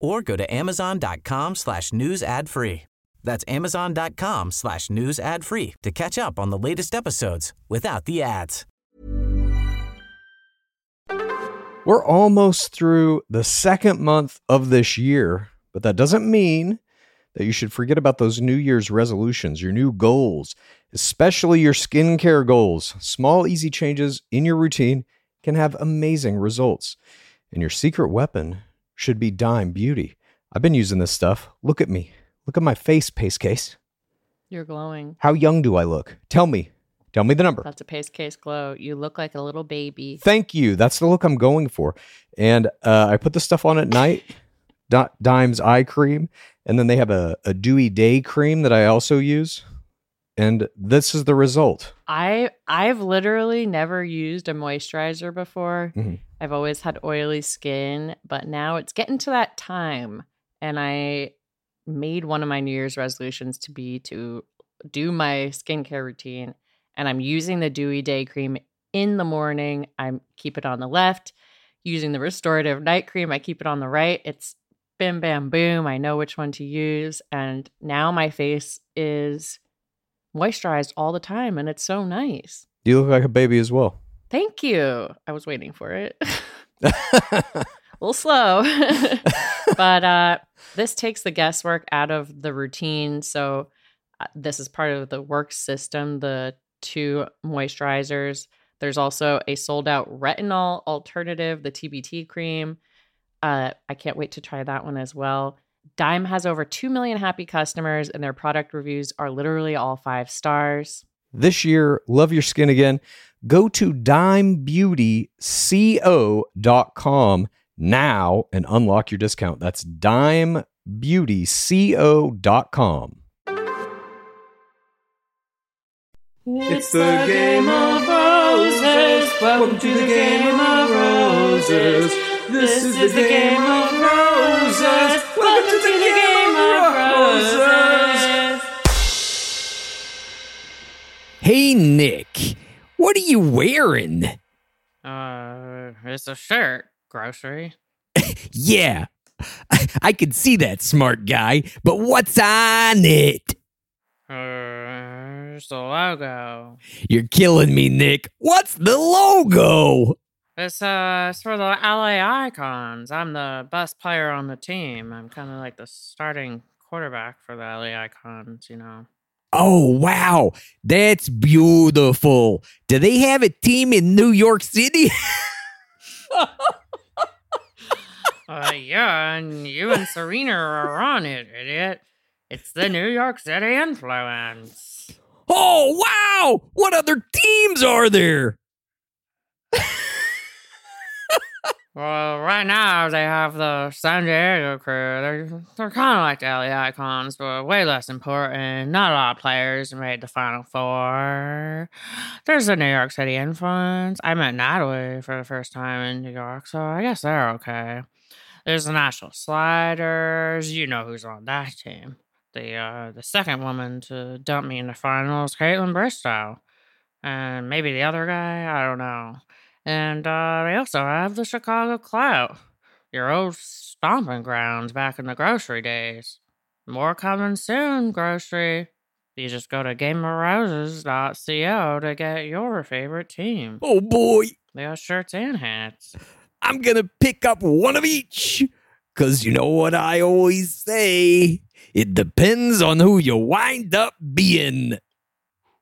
or go to amazon.com slash news ad free. That's amazon.com slash news ad free to catch up on the latest episodes without the ads. We're almost through the second month of this year, but that doesn't mean that you should forget about those New Year's resolutions, your new goals, especially your skincare goals. Small, easy changes in your routine can have amazing results. And your secret weapon should be Dime Beauty. I've been using this stuff. Look at me. Look at my face, Pace Case. You're glowing. How young do I look? Tell me. Tell me the number. That's a Pace Case glow. You look like a little baby. Thank you. That's the look I'm going for. And uh, I put the stuff on at night, Di- Dime's eye cream. And then they have a, a dewy day cream that I also use. And this is the result. I I've literally never used a moisturizer before. Mhm. I've always had oily skin, but now it's getting to that time and I made one of my New Year's resolutions to be to do my skincare routine and I'm using the dewy day cream in the morning. I keep it on the left. Using the restorative night cream, I keep it on the right. It's bim bam boom. I know which one to use and now my face is moisturized all the time and it's so nice. You look like a baby as well. Thank you. I was waiting for it. a little slow. but uh this takes the guesswork out of the routine. So uh, this is part of the work system, the two moisturizers. There's also a sold out retinol alternative, the TBT cream. Uh, I can't wait to try that one as well. Dime has over 2 million happy customers, and their product reviews are literally all five stars. this year, love your skin again. Go to dimebeautyco.com now and unlock your discount. That's dimebeautyco.com. It's the game of roses. Welcome to the game of roses. This is the game of roses. Welcome to the game of roses. Hey, Nick, what are you wearing? Uh, it's a shirt. Grocery. Yeah, I can see that, smart guy, but what's on it? Uh, it's the logo. You're killing me, Nick. What's the logo? It's uh, it's for the LA Icons. I'm the best player on the team. I'm kind of like the starting quarterback for the LA Icons. You know. Oh, wow. That's beautiful. Do they have a team in New York City? Uh, yeah, and you and Serena are on it, idiot. It's the New York City influence. oh, wow. What other teams are there? Well, right now they have the San Diego crew. They're they're kind of like the LA Icons, but way less important. Not a lot of players made the Final Four. There's the New York City influence. I met Natalie for the first time in New York, so I guess they're okay. There's the National Sliders. You know who's on that team. The uh, the second woman to dump me in the finals, Kaitlyn Bristowe, and maybe the other guy. I don't know. And uh, they also have the Chicago Clout. your old stomping grounds back in the grocery days. More coming soon, grocery. You just go to GameOfRoses.co to get your favorite team. Oh boy, They have shirts and hats. I'm gonna pick up one of each. Cause you know what I always say? It depends on who you wind up being.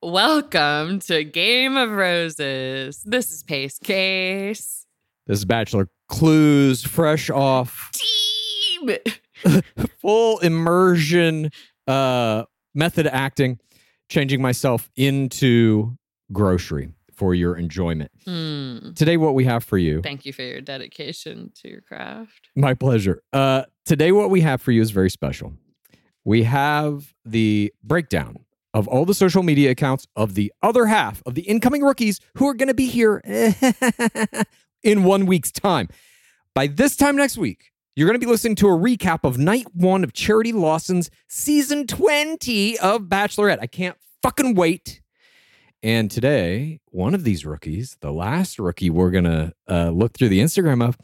Welcome to Game of Roses. This is Pace Case. This is Bachelor Clues, fresh off Team. full immersion uh method acting, changing myself into grocery for your enjoyment. Hmm. Today, what we have for you. Thank you for your dedication to your craft. My pleasure. Uh, today, what we have for you is very special. We have the breakdown of all the social media accounts of the other half of the incoming rookies who are going to be here in one week's time. By this time next week, you're going to be listening to a recap of night one of Charity Lawson's season 20 of Bachelorette. I can't fucking wait. And today, one of these rookies, the last rookie we're going to uh, look through the Instagram of,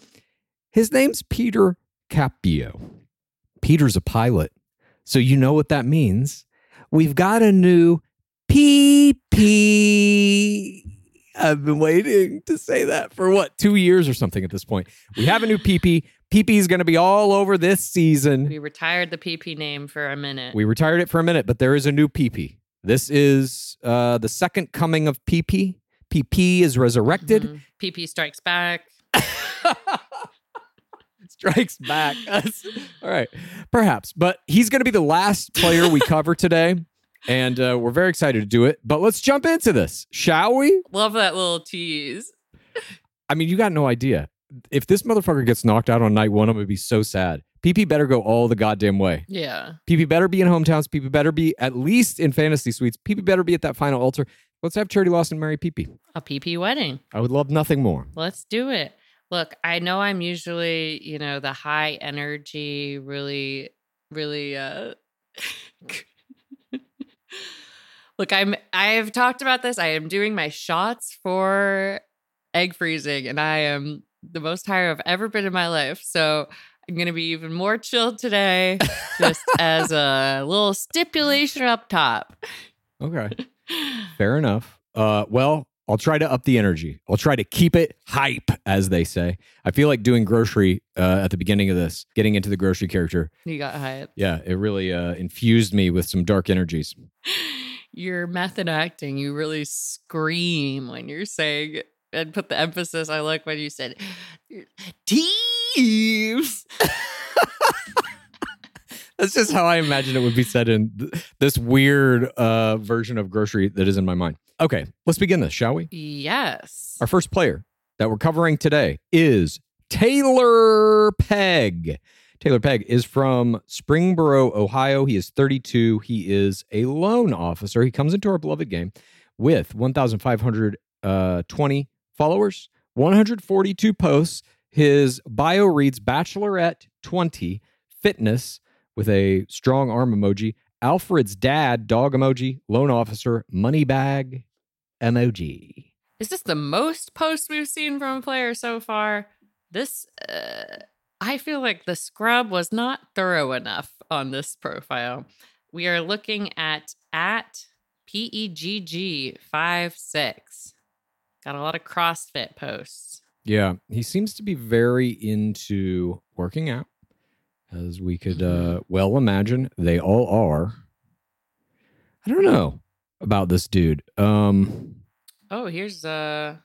his name's Peter Cappio. Peter's a pilot. So you know what that means. We've got a new PP. I've been waiting to say that for what, two years or something at this point. We have a new PP. PP is going to be all over this season. We retired the PP name for a minute. We retired it for a minute, but there is a new PP. This is uh, the second coming of PP. PP is resurrected. Mhm. PP strikes back. strikes back. That's- all right, perhaps, but he's going to be the last player we cover today, and uh, we're very excited to do it. But let's jump into this, shall we? Love that little tease. I mean, you got no idea. If this motherfucker gets knocked out on night one, I'm going to be so sad. PP better go all the goddamn way. Yeah. PP better be in hometowns. PP better be at least in fantasy suites. PP better be at that final altar. Let's have Charity Lawson marry PP. A PP wedding. I would love nothing more. Let's do it. Look, I know I'm usually, you know, the high energy, really, really uh Look, I'm I have talked about this. I am doing my shots for egg freezing, and I am the most tired I've ever been in my life. So I'm gonna be even more chilled today, just as a little stipulation up top. Okay. Fair enough. Uh, well, I'll try to up the energy. I'll try to keep it hype, as they say. I feel like doing grocery uh, at the beginning of this, getting into the grocery character. You got hype. Yeah, it really uh, infused me with some dark energies. your method acting, you really scream when you're saying and put the emphasis. I like when you said teams. That's just how I imagine it would be said in th- this weird uh, version of grocery that is in my mind. Okay, let's begin this, shall we? Yes. Our first player that we're covering today is Taylor Pegg. Taylor Pegg is from Springboro, Ohio. He is 32. He is a loan officer. He comes into our beloved game with 1,520 uh, followers, 142 posts. His bio reads Bachelorette 20 Fitness with a strong arm emoji. Alfred's dad, dog emoji, loan officer, money bag emoji. Is this the most posts we've seen from a player so far? This, uh, I feel like the scrub was not thorough enough on this profile. We are looking at at E PEGG56. Got a lot of CrossFit posts. Yeah, he seems to be very into working out, as we could uh, well imagine. They all are. I don't know about this dude. Um, Oh, here's uh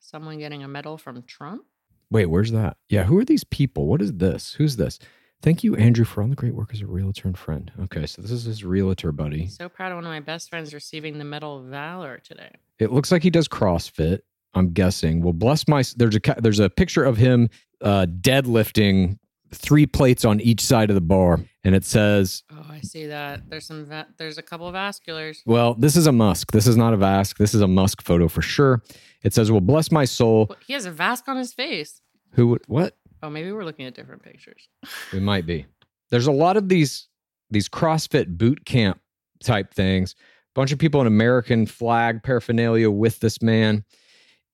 someone getting a medal from Trump. wait, where's that? Yeah, who are these people? What is this? Who's this? Thank you, Andrew, for all the great work as a realtor and friend. Okay, so this is his realtor buddy. So proud of one of my best friends receiving the Medal of Valor today. It looks like he does CrossFit. I'm guessing. Well, bless my. There's a there's a picture of him uh, deadlifting three plates on each side of the bar, and it says Oh, I see that. There's some va- there's a couple of vasculars. Well, this is a Musk. This is not a Vask. This is a Musk photo for sure. It says, "Well, bless my soul." He has a Vask on his face. Who would what? Oh, maybe we're looking at different pictures. We might be. There's a lot of these these CrossFit boot camp type things. bunch of people in American flag paraphernalia with this man.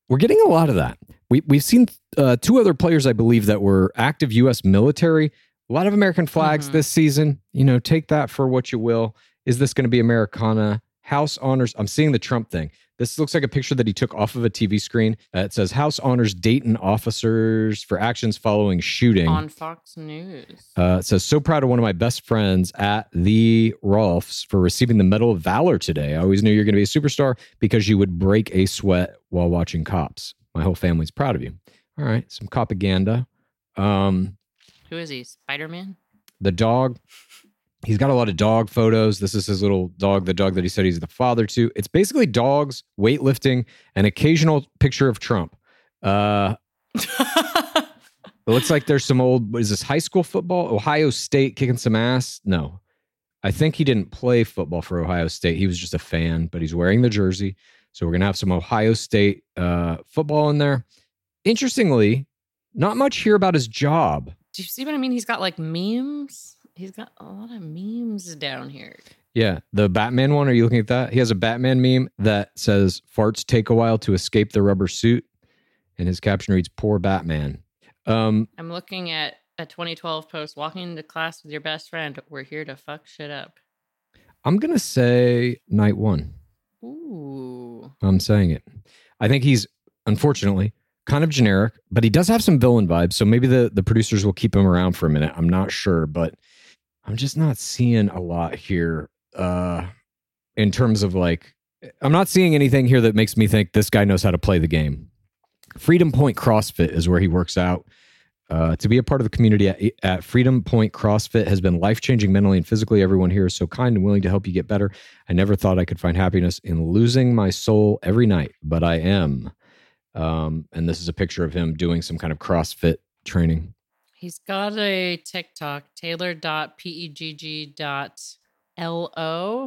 We're getting a lot of that. We we've seen uh, two other players, I believe, that were active U.S. military. A lot of American flags Mhm. this season. You know, take that for what you will. Is this going to be Americana? House honors. I'm seeing the Trump thing. This looks like a picture that he took off of a TV screen. Uh, it says House honors Dayton officers for actions following shooting. On Fox News. Uh, it says, so proud of one of my best friends at the Rolfs for receiving the Medal of Valor today. I always knew you're going to be a superstar because you would break a sweat while watching cops. My whole family's proud of you. All right, some propaganda. Um, Who is he? Spider Man? the dog, he's got a lot of dog photos. This is his little dog, the dog that he said he's the father to. It's basically dogs, weightlifting, an occasional picture of Trump. Uh, It looks like there's some old, is this, high school football? Ohio State kicking some ass? No. I think he didn't play football for Ohio State. He was just a fan, but he's wearing the jersey. So we're going to have some Ohio State uh, football in there. Interestingly, not much here about his job. Do you see what I mean? He's got like memes. He's got a lot of memes down here. Yeah, the Batman one. Are you looking at that? He has a Batman meme that says, Farts take a while to escape the rubber suit. And his caption reads, Poor Batman. Um, I'm looking at a 2012 post walking into class with your best friend. We're here to fuck shit up. I'm going to say night one. Ooh. I'm saying it. I think he's unfortunately kind of generic, but he does have some villain vibes. So maybe the the producers will keep him around for a minute. I'm not sure, but I'm just not seeing a lot here uh in terms of like I'm not seeing anything here that makes me think this guy knows how to play the game. Freedom Point CrossFit is where he works out. Uh, to be a part of the community at, at Freedom Point CrossFit has been life changing mentally and physically. Everyone here is so kind and willing to help you get better. I never thought I could find happiness in losing my soul every night, but I am. Um, and this is a picture of him doing some kind of CrossFit training. He's got a TikTok, taylor.pegg.lo,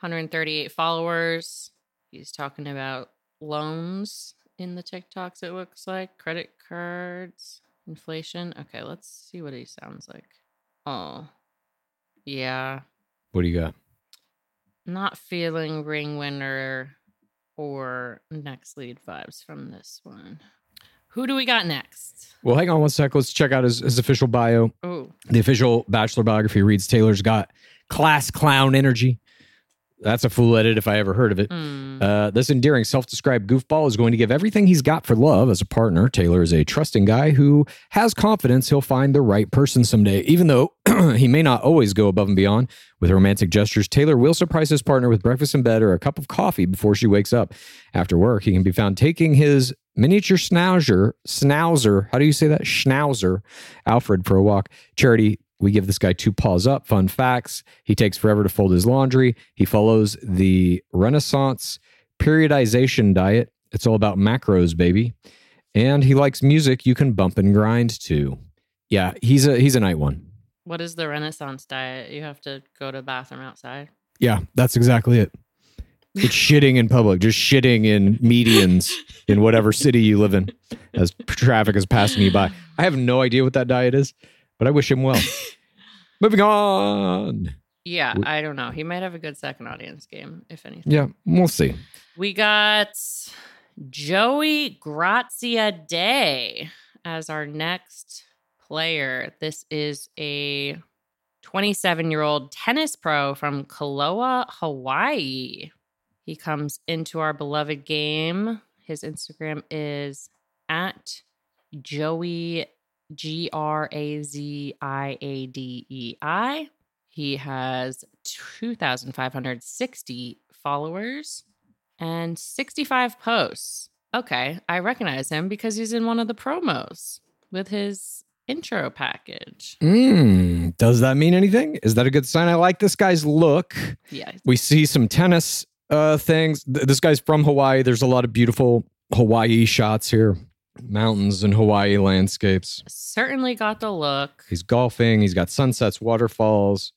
138 followers. He's talking about loans in the TikToks, it looks like, credit cards, inflation. Okay, let's see what he sounds like. Oh, yeah. What do you got? Not feeling ring winner or next lead vibes from this one. Who do we got next? Well, hang on one sec. Let's check out his, his official bio. Oh, The official bachelor biography reads Taylor's got class clown energy. That's a fool edit if I ever heard of it. hmm. Uh, this endearing self described goofball is going to give everything he's got for love as a partner. Taylor is a trusting guy who has confidence he'll find the right person someday. Even though he may not always go above and beyond with romantic gestures, Taylor will surprise his partner with breakfast in bed or a cup of coffee before she wakes up. After work, he can be found taking his miniature schnauzer, schnauzer, how do you say that? Schnauzer, Alfred for a walk. Charity we give this guy two paws up. Fun facts. He takes forever to fold his laundry. He follows the Renaissance periodization diet. It's all about macros, baby. And he likes music you can bump and grind to. Yeah, he's a he's a night one. What is the Renaissance diet? You have to go to the bathroom outside. Yeah, that's exactly it. It's shitting in public, just shitting in medians in whatever city you live in as traffic is passing you by. I have no idea what that diet is, but I wish him well. Moving on. Yeah, I don't know. He might have a good second audience game, if anything. Yeah, we'll see. We got Joey Graziadei as our next player. This is a 27 year old tennis pro from Koloa, Hawaii. He comes into our beloved game. His Instagram is at Joey G R A Z I A D E I. He has 2,560 followers and 65 posts. Okay, I recognize him because he's in one of the promos with his intro package. Mm, does that mean anything? Is that a good sign? I like this guy's look. Yeah, We see some tennis uh, things. Th- This guy's from Hawaii. There's a lot of beautiful Hawaii shots here, mountains and Hawaii landscapes. certainly got the look. He's golfing. He's got sunsets, waterfalls,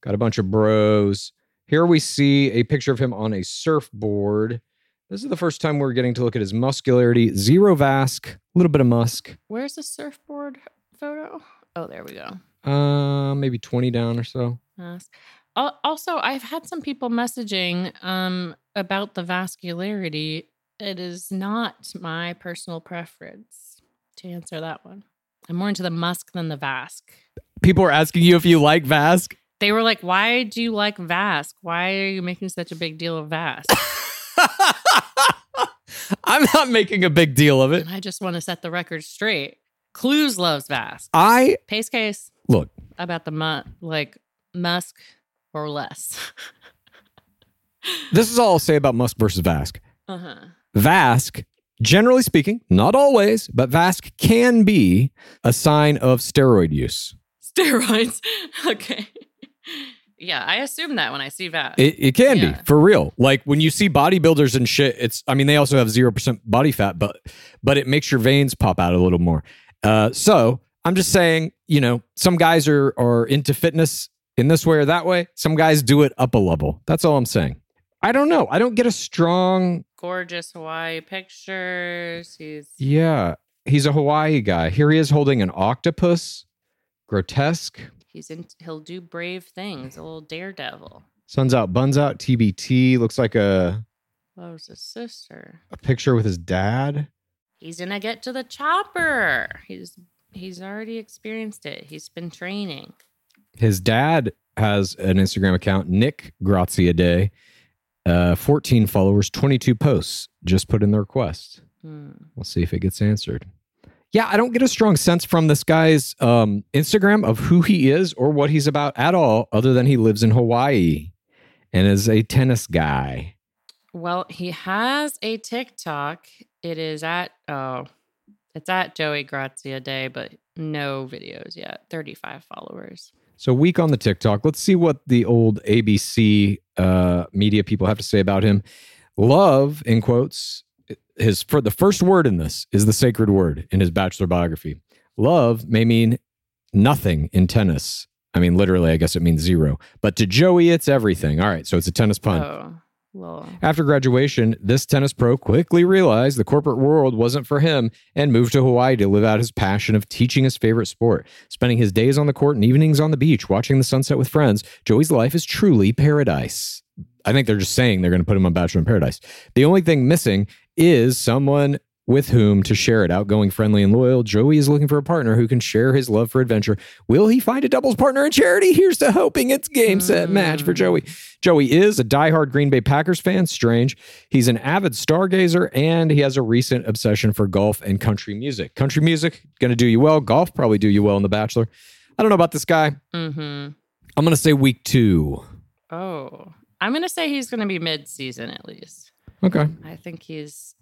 got a bunch of bros. Here we see a picture of him on a surfboard. This is the first time we're getting to look at his muscularity. Zero Vask, a little bit of musk. Where's the surfboard photo? Oh, there we go. Uh, maybe 20 down or so. Yes. Also, I've had some people messaging um, about the vascularity It is not my personal preference to answer that one. I'm more into the Musk than the Vask. People are asking you if you like Vask. They were like, "Why do you like Vask? Why are you making such a big deal of Vask?" I'm not making a big deal of it. I just want to set the record straight. Clues loves Vask. I Pace case look, about the mu- like Musk or less. this is all I'll say about Musk versus Vask. uh huh. Vask, generally speaking, not always, but Vask can be a sign of steroid use. Steroids. okay. Yeah, I assume that when I see Vask. It, it can Yeah. be for real. Like when you see bodybuilders and shit, it's I mean they also have zero percent body fat, but but it makes your veins pop out a little more. Uh, so I'm just saying, you know, some guys are are into fitness in this way or that way. Some guys do it up a level. That's all I'm saying. I don't know. I don't get a strong. Gorgeous Hawaii pictures. He's Yeah, he's a Hawaii guy. Here he is holding an octopus. Grotesque. he's in. He'll do brave things. A little daredevil. Sun's out, buns out. TBT looks like a Loves his sister. a picture with his dad. He's gonna get to the chopper. He's he's already experienced it. He's been training. His dad has an Instagram account, Nick Graziadei. Uh, 14 followers, 22 posts. Just put in the request. Hmm. We'll see if it gets answered. Yeah, I don't get a strong sense from this guy's um, Instagram of who he is or what he's about at all, other than he lives in Hawaii and is a tennis guy. Well, he has a TikTok. It is at oh, it's at Joey Graziadei, but no videos yet. Thirty-five followers. So, week on the TikTok. Let's see what the old ABC uh, media people have to say about him. Love, in quotes, his for the first word in this is the sacred word in his bachelor biography. Love may mean nothing in tennis. I mean, literally, I guess it means zero. But to Joey, it's everything. All right, so it's a tennis pun. Oh, well, After graduation, this tennis pro quickly realized the corporate world wasn't for him and moved to Hawaii to live out his passion of teaching his favorite sport. Spending his days on the court and evenings on the beach watching the sunset with friends, Joey's life is truly paradise. I think they're just saying they're going to put him on Bachelor in Paradise. The only thing missing is someone with whom to share it. Outgoing, friendly, and loyal, Joey is looking for a partner who can share his love for adventure. Will he find a doubles partner in charity? Here's to hoping it's game, set, match for Joey. Joey is a diehard Green Bay Packers fan. Strange. He's an avid stargazer and he has a recent obsession for golf and country music. Country music, going to do you well. Golf, probably do you well in The Bachelor. I don't know about this guy. mm-hmm. I'm going to say week two. Oh, I'm gonna say he's gonna be mid-season at least. Okay. I think he's.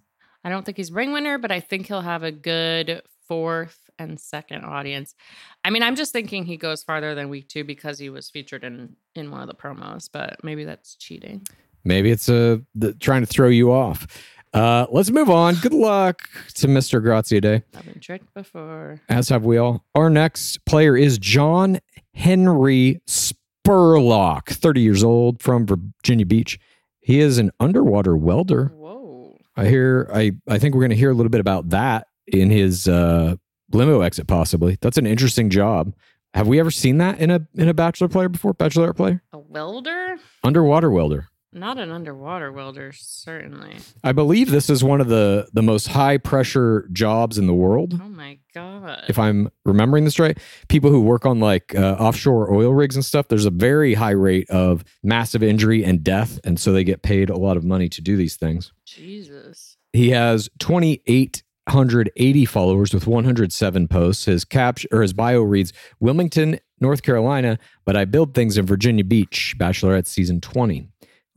I don't think he's ring winner, but I think he'll have a good fourth and second audience. I mean, I'm just thinking he goes farther than week two because he was featured in in one of the promos, but maybe that's cheating. Maybe it's uh, the, trying to throw you off. Uh, let's move on. Good luck to Mr. Graziadei, I've been tricked before. as have we all. Our next player is John Henry Spurlock, 30 years old from Virginia Beach. He is an underwater welder. I hear. I I think we're going to hear a little bit about that in his uh, limo exit, possibly. That's an interesting job. Have we ever seen that in a in a bachelor player before? Bachelor player, A welder? underwater welder. Not an underwater welder, certainly. I believe this is one of the the most high pressure jobs in the world. Oh my god. If I'm remembering this right, people who work on like uh, offshore oil rigs and stuff, there's a very high rate of massive injury and death, and so they get paid a lot of money to do these things. Jesus. He has 2,880 followers with 107 posts. His cap or his bio reads Wilmington, North Carolina, but I build things in Virginia Beach, Bachelorette season 20.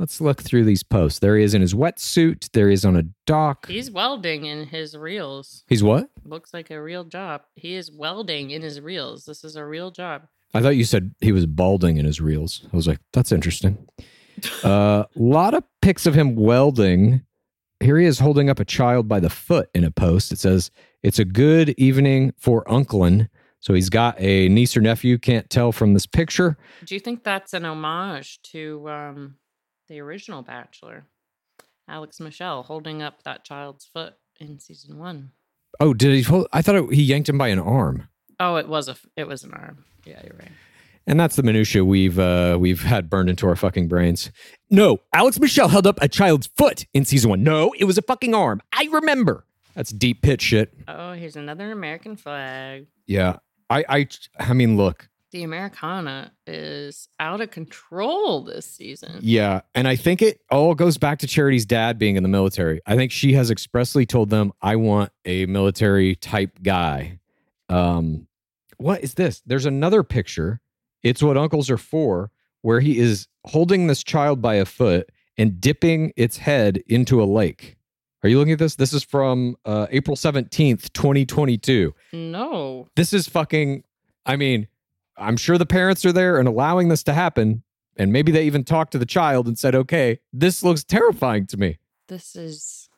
Let's look through these posts. There he is in his wetsuit. There he is on a dock. He's welding in his reels. He's what? Looks like a real job. He is welding in his reels. This is a real job. I thought you said he was balding in his reels. I was like, that's interesting. A uh, lot of pics of him welding. Here he is holding up a child by the foot in a post. It says, It's a good evening for Unklin. So he's got a niece or nephew, can't tell from this picture. Do you think that's an homage to um, the original Bachelor? Alex Michel holding up that child's foot in season one. Oh, did he hold? I thought it, he yanked him by an arm. Oh, it was a it was an arm. Yeah, you're right. And that's the minutia we've uh, we've had burned into our fucking brains. No, Alex Michel held up a child's foot in season one. No, it was a fucking arm. I remember. That's deep pit shit. Oh, here's another American flag. Yeah, I I I mean, look, The Americana is out of control this season. Yeah. And I think it all goes back to Charity's dad being in the military. I think she has expressly told them, I want a military type guy. Um, what is this? There's another picture. It's what uncles are for, where he is holding this child by a foot and dipping its head into a lake. Are you looking at this? This is from uh, April 17th, 2022 No. this is fucking i mean i'm sure the parents are there and allowing this to happen and maybe they even talked to the child and said okay this looks terrifying to me This is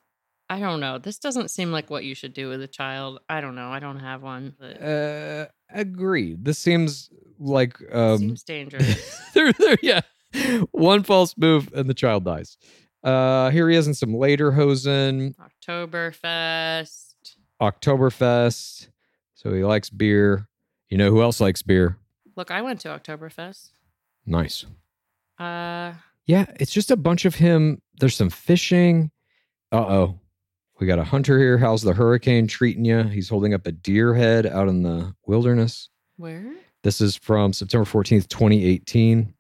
I don't know. This doesn't seem like what you should do with a child. I don't know. I don't have one. But uh agreed this seems like um seems dangerous. there, there, yeah one false move and the child dies uh here he is in some lederhosen Oktoberfest. oktoberfest so he likes beer you know who else likes beer Look, I went to Oktoberfest. nice Uh Yeah, it's just a bunch of him. There's some fishing. Uh oh. We got a hunter here. How's the hurricane treating you? He's holding up a deer head out in the wilderness. where? This is from September 14th, 2018.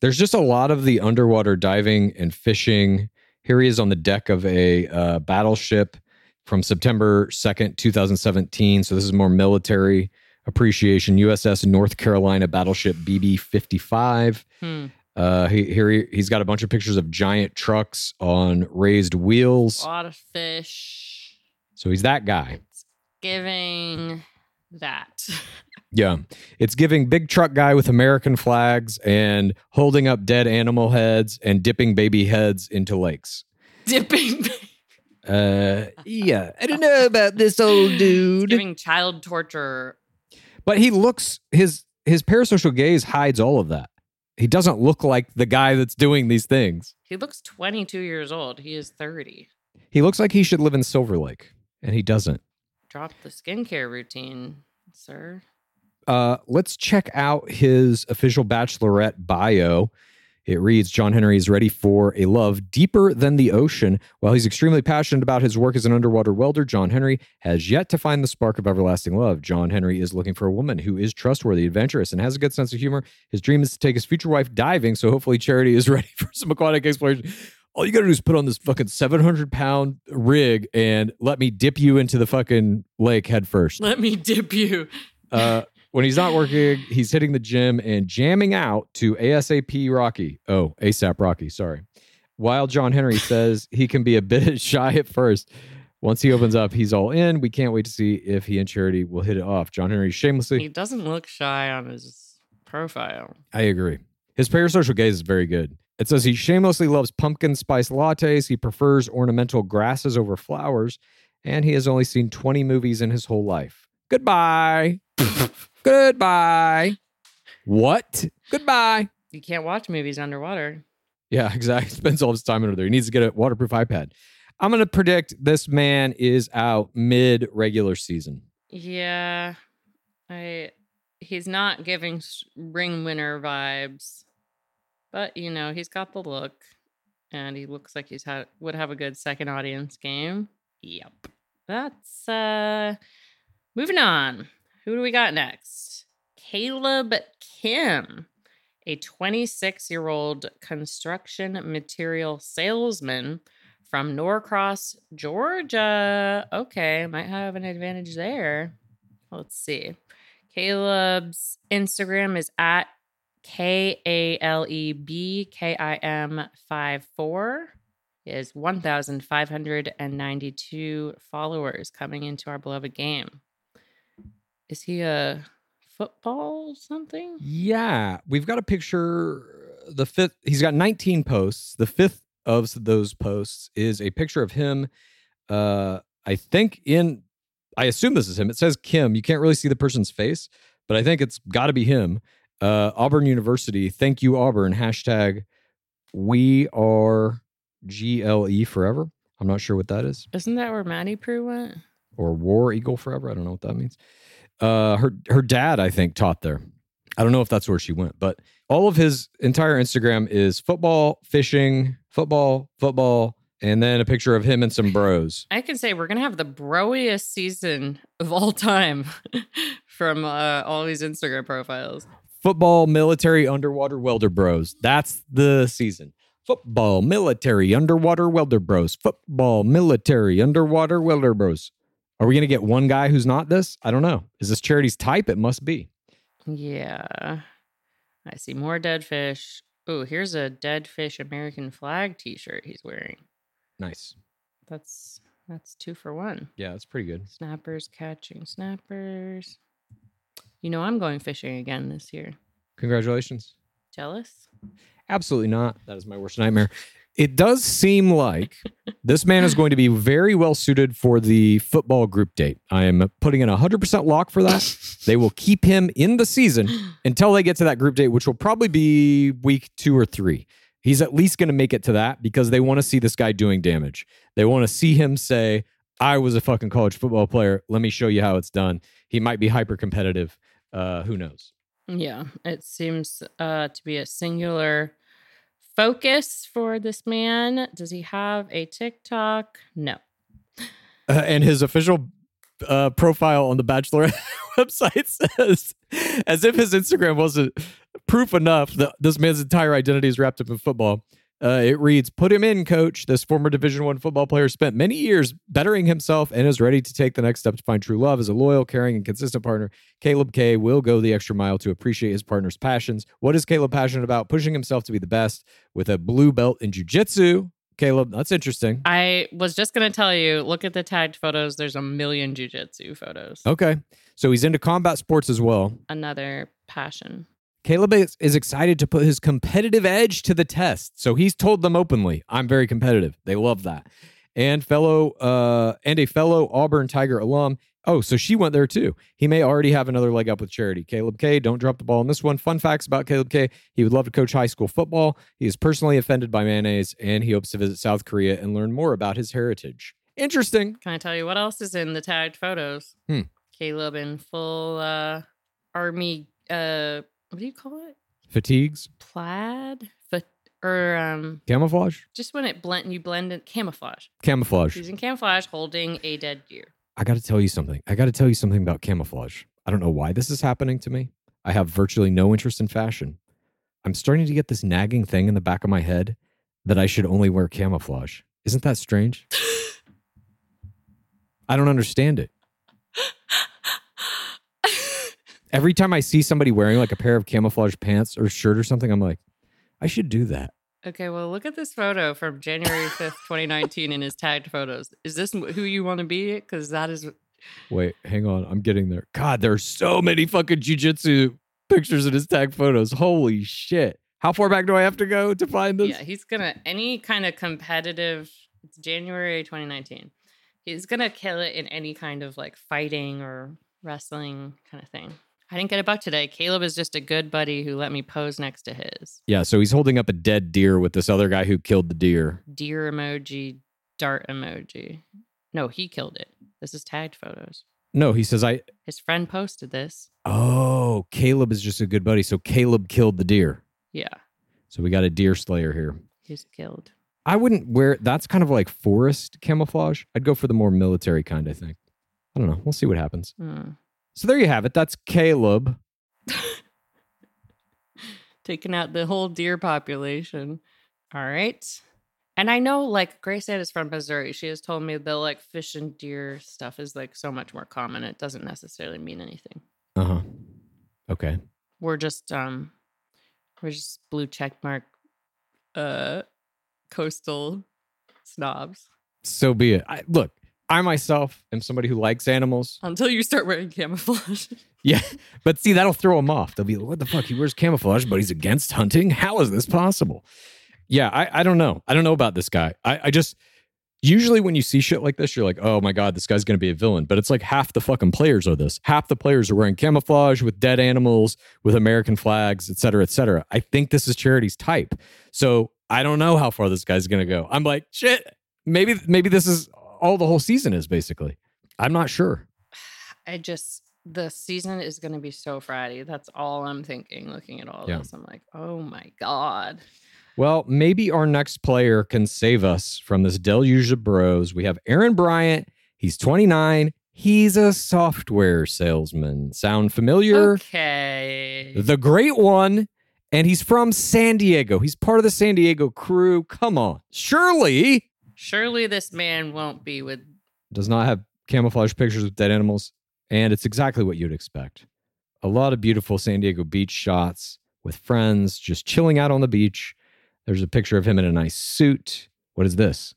There's just a lot of the underwater diving and fishing. Here he is on the deck of a uh, battleship from September 2nd, 2017. So this is more military appreciation. USS North Carolina battleship BB 55. Hmm. Uh, he, here he, he's got a bunch of pictures of giant trucks on raised wheels. A lot of fish. So he's that guy. Giving that. Yeah. It's giving big truck guy with American flags and holding up dead animal heads and dipping baby heads into lakes. Dipping. Uh, yeah. I don't know about this old It's dude. giving child torture. But he looks his his parasocial gaze hides all of that. He doesn't look like the guy that's doing these things. He looks 22 years old. He is 30. He looks like he should live in Silver Lake, and he doesn't. Drop the skincare routine, sir. Uh, let's check out his official bachelorette bio. It reads John Henry is ready for a love deeper than the ocean. While he's extremely passionate about his work as an underwater welder, John Henry has yet to find the spark of everlasting love. John Henry is looking for a woman who is trustworthy, adventurous, and has a good sense of humor. His dream is to take his future wife diving, so hopefully Charity is ready for some aquatic exploration. All you gotta do is put on this fucking 700 pound rig and let me dip you into the fucking lake head first. Let me dip you. Uh, when he's not working, he's hitting the gym and jamming out to ASAP Rocky. Oh, ASAP Rocky, sorry. While John Henry says he can be a bit shy at first, once he opens up, he's all in. We can't wait to see if he and Charity will hit it off. John Henry shamelessly. He doesn't look shy on his profile. I agree. His parasocial gaze is very good. It says he shamelessly loves pumpkin spice lattes. He prefers ornamental grasses over flowers, and he has only seen 20 movies in his whole life. Goodbye. Goodbye. What? Goodbye. You can't watch movies underwater. Yeah, exactly. Spends all his time under there. He needs to get a waterproof iPad. I'm going to predict this man is out mid regular season. Yeah. I he's not giving ring winner vibes. But, you know, he's got the look and he looks like he's had would have a good second audience game. Yep. That's uh moving on. Who do we got next? Caleb Kim, a 26 year old construction material salesman from Norcross, Georgia. Okay, might have an advantage there. Let's see. Caleb's Instagram is at K A L E B K I M 5 4. is 1,592 followers coming into our beloved game. Is he a football something? Yeah, we've got a picture. The fifth, he's got 19 posts. The fifth of those posts is a picture of him. Uh, I think in, I assume this is him. It says Kim. You can't really see the person's face, but I think it's got to be him. Uh, Auburn University. Thank you, Auburn. Hashtag we are GLE forever. I'm not sure what that is. Isn't that where Maddie Prewett went? Or War Eagle forever. I don't know what that means. Uh, her her dad, I think, taught there. I don't know if that's where she went, but all of his entire Instagram is football, fishing, football, football, and then a picture of him and some bros. I can say we're gonna have the broiest season of all time from uh, all these Instagram profiles. Football, military, underwater welder bros. That's the season. Football, military, underwater welder bros. Football, military, underwater welder bros. Are we going to get one guy who's not this? I don't know. Is this charity's type? It must be. Yeah, I see more dead fish. Oh, here's a dead fish American flag T-shirt he's wearing. Nice. That's that's two for one. Yeah, that's pretty good. Snappers catching snappers. You know I'm going fishing again this year. Congratulations. Jealous? Absolutely not. That is my worst nightmare. It does seem like this man is going to be very well suited for the football group date. I am putting in a 100% lock for that. They will keep him in the season until they get to that group date, which will probably be week two or three. He's at least going to make it to that because they want to see this guy doing damage. They want to see him say, I was a fucking college football player. Let me show you how it's done. He might be hyper competitive. Uh, who knows? Yeah, it seems uh, to be a singular focus for this man. Does he have a TikTok? No. Uh, and his official uh, profile on the Bachelor website says, as if his Instagram wasn't proof enough that this man's entire identity is wrapped up in football. Uh, it reads, "Put him in, coach. This former Division One football player spent many years bettering himself and is ready to take the next step to find true love as a loyal, caring, and consistent partner. Caleb K will go the extra mile to appreciate his partner's passions. What is Caleb passionate about? Pushing himself to be the best with a blue belt in jujitsu. Caleb, that's interesting. I was just going to tell you look at the tagged photos. There's a million jujitsu photos. Okay, so he's into combat sports as well. Another passion. Caleb is, is excited to put his competitive edge to the test. So he's told them openly, I'm very competitive. They love that. And fellow uh and a fellow Auburn Tiger alum. Oh, so she went there too. He may already have another leg up with charity. Caleb K, don't drop the ball on this one. Fun facts about Caleb K. He would love to coach high school football. He is personally offended by mayonnaise and he hopes to visit South Korea and learn more about his heritage. Interesting. Can I tell you what else is in the tagged photos? Hmm. Caleb in full uh, army. Uh, what do you call it? Fatigues, Plaid, Fa- or um, camouflage, just when it blend you blend in camouflage. camouflage. Using camouflage, holding a dead deer. I got to tell you something. I got to tell you something about camouflage. I don't know why this is happening to me. I have virtually no interest in fashion. I'm starting to get this nagging thing in the back of my head that I should only wear camouflage. Isn't that strange? I don't understand it. Every time I see somebody wearing like a pair of camouflage pants or shirt or something, I'm like, I should do that. Okay, well, look at this photo from January 5th, 2019 in his tagged photos. Is this who you want to be? Because that is, Wait, hang on. I'm getting there. God, there are so many fucking jujitsu pictures in his tagged photos. Holy shit. How far back do I have to go to find this? yeah, he's going to, any kind of competitive, it's January 2019. He's going to kill it in any kind of like fighting or wrestling kind of thing. I didn't get a buck today. Caleb is just a good buddy who let me pose next to his. Yeah, so he's holding up a dead deer with this other guy who killed the deer. Deer emoji, dart emoji. No, he killed it. This is tagged photos. No, he says I His friend posted this. Oh, Caleb is just a good buddy. So Caleb killed the deer. Yeah, So we got a deer slayer here. he's killed. I wouldn't wear that's kind of like forest camouflage. I'd go for the more military kind, I think. I don't know. We'll see what happens. Hmm. So there you have it. That's Caleb. Taking out the whole deer population. All right. And I know like Grace Ann is from Missouri. She has told me the like fish and deer stuff is like so much more common. It doesn't necessarily mean anything. Uh-huh. Okay. We're just um we're just blue check mark uh coastal snobs. So be it. I, look, I myself am somebody who likes animals. Until you start wearing camouflage. Yeah, but see, that'll throw them off. They'll be like, what the fuck? He wears camouflage, but he's against hunting? How is this possible? Yeah, I, I don't know. I don't know about this guy. I, I just, usually when you see shit like this, you're like, oh my God, this guy's going to be a villain. But it's like half the fucking players are this. Half the players are wearing camouflage with dead animals, with American flags, et cetera, et cetera. I think this is Charity's type. So I don't know how far this guy's going to go. I'm like, shit, maybe, maybe this is all the whole season is basically. I'm not sure. I just the season is going to be so fratty. That's all I'm thinking looking at all Yeah. this. I'm like, oh my God. Well, maybe our next player can save us from this deluge of bros. We have Aaron Bryant. He's 29. He's a software salesman. Sound familiar? Okay. The great one. And he's from San Diego. He's part of the San Diego crew. Come on. Surely Surely this man won't be with. does not have camouflage pictures with dead animals. And it's exactly what you'd expect. A lot of beautiful San Diego beach shots with friends just chilling out on the beach. There's a picture of him in a nice suit. What is this?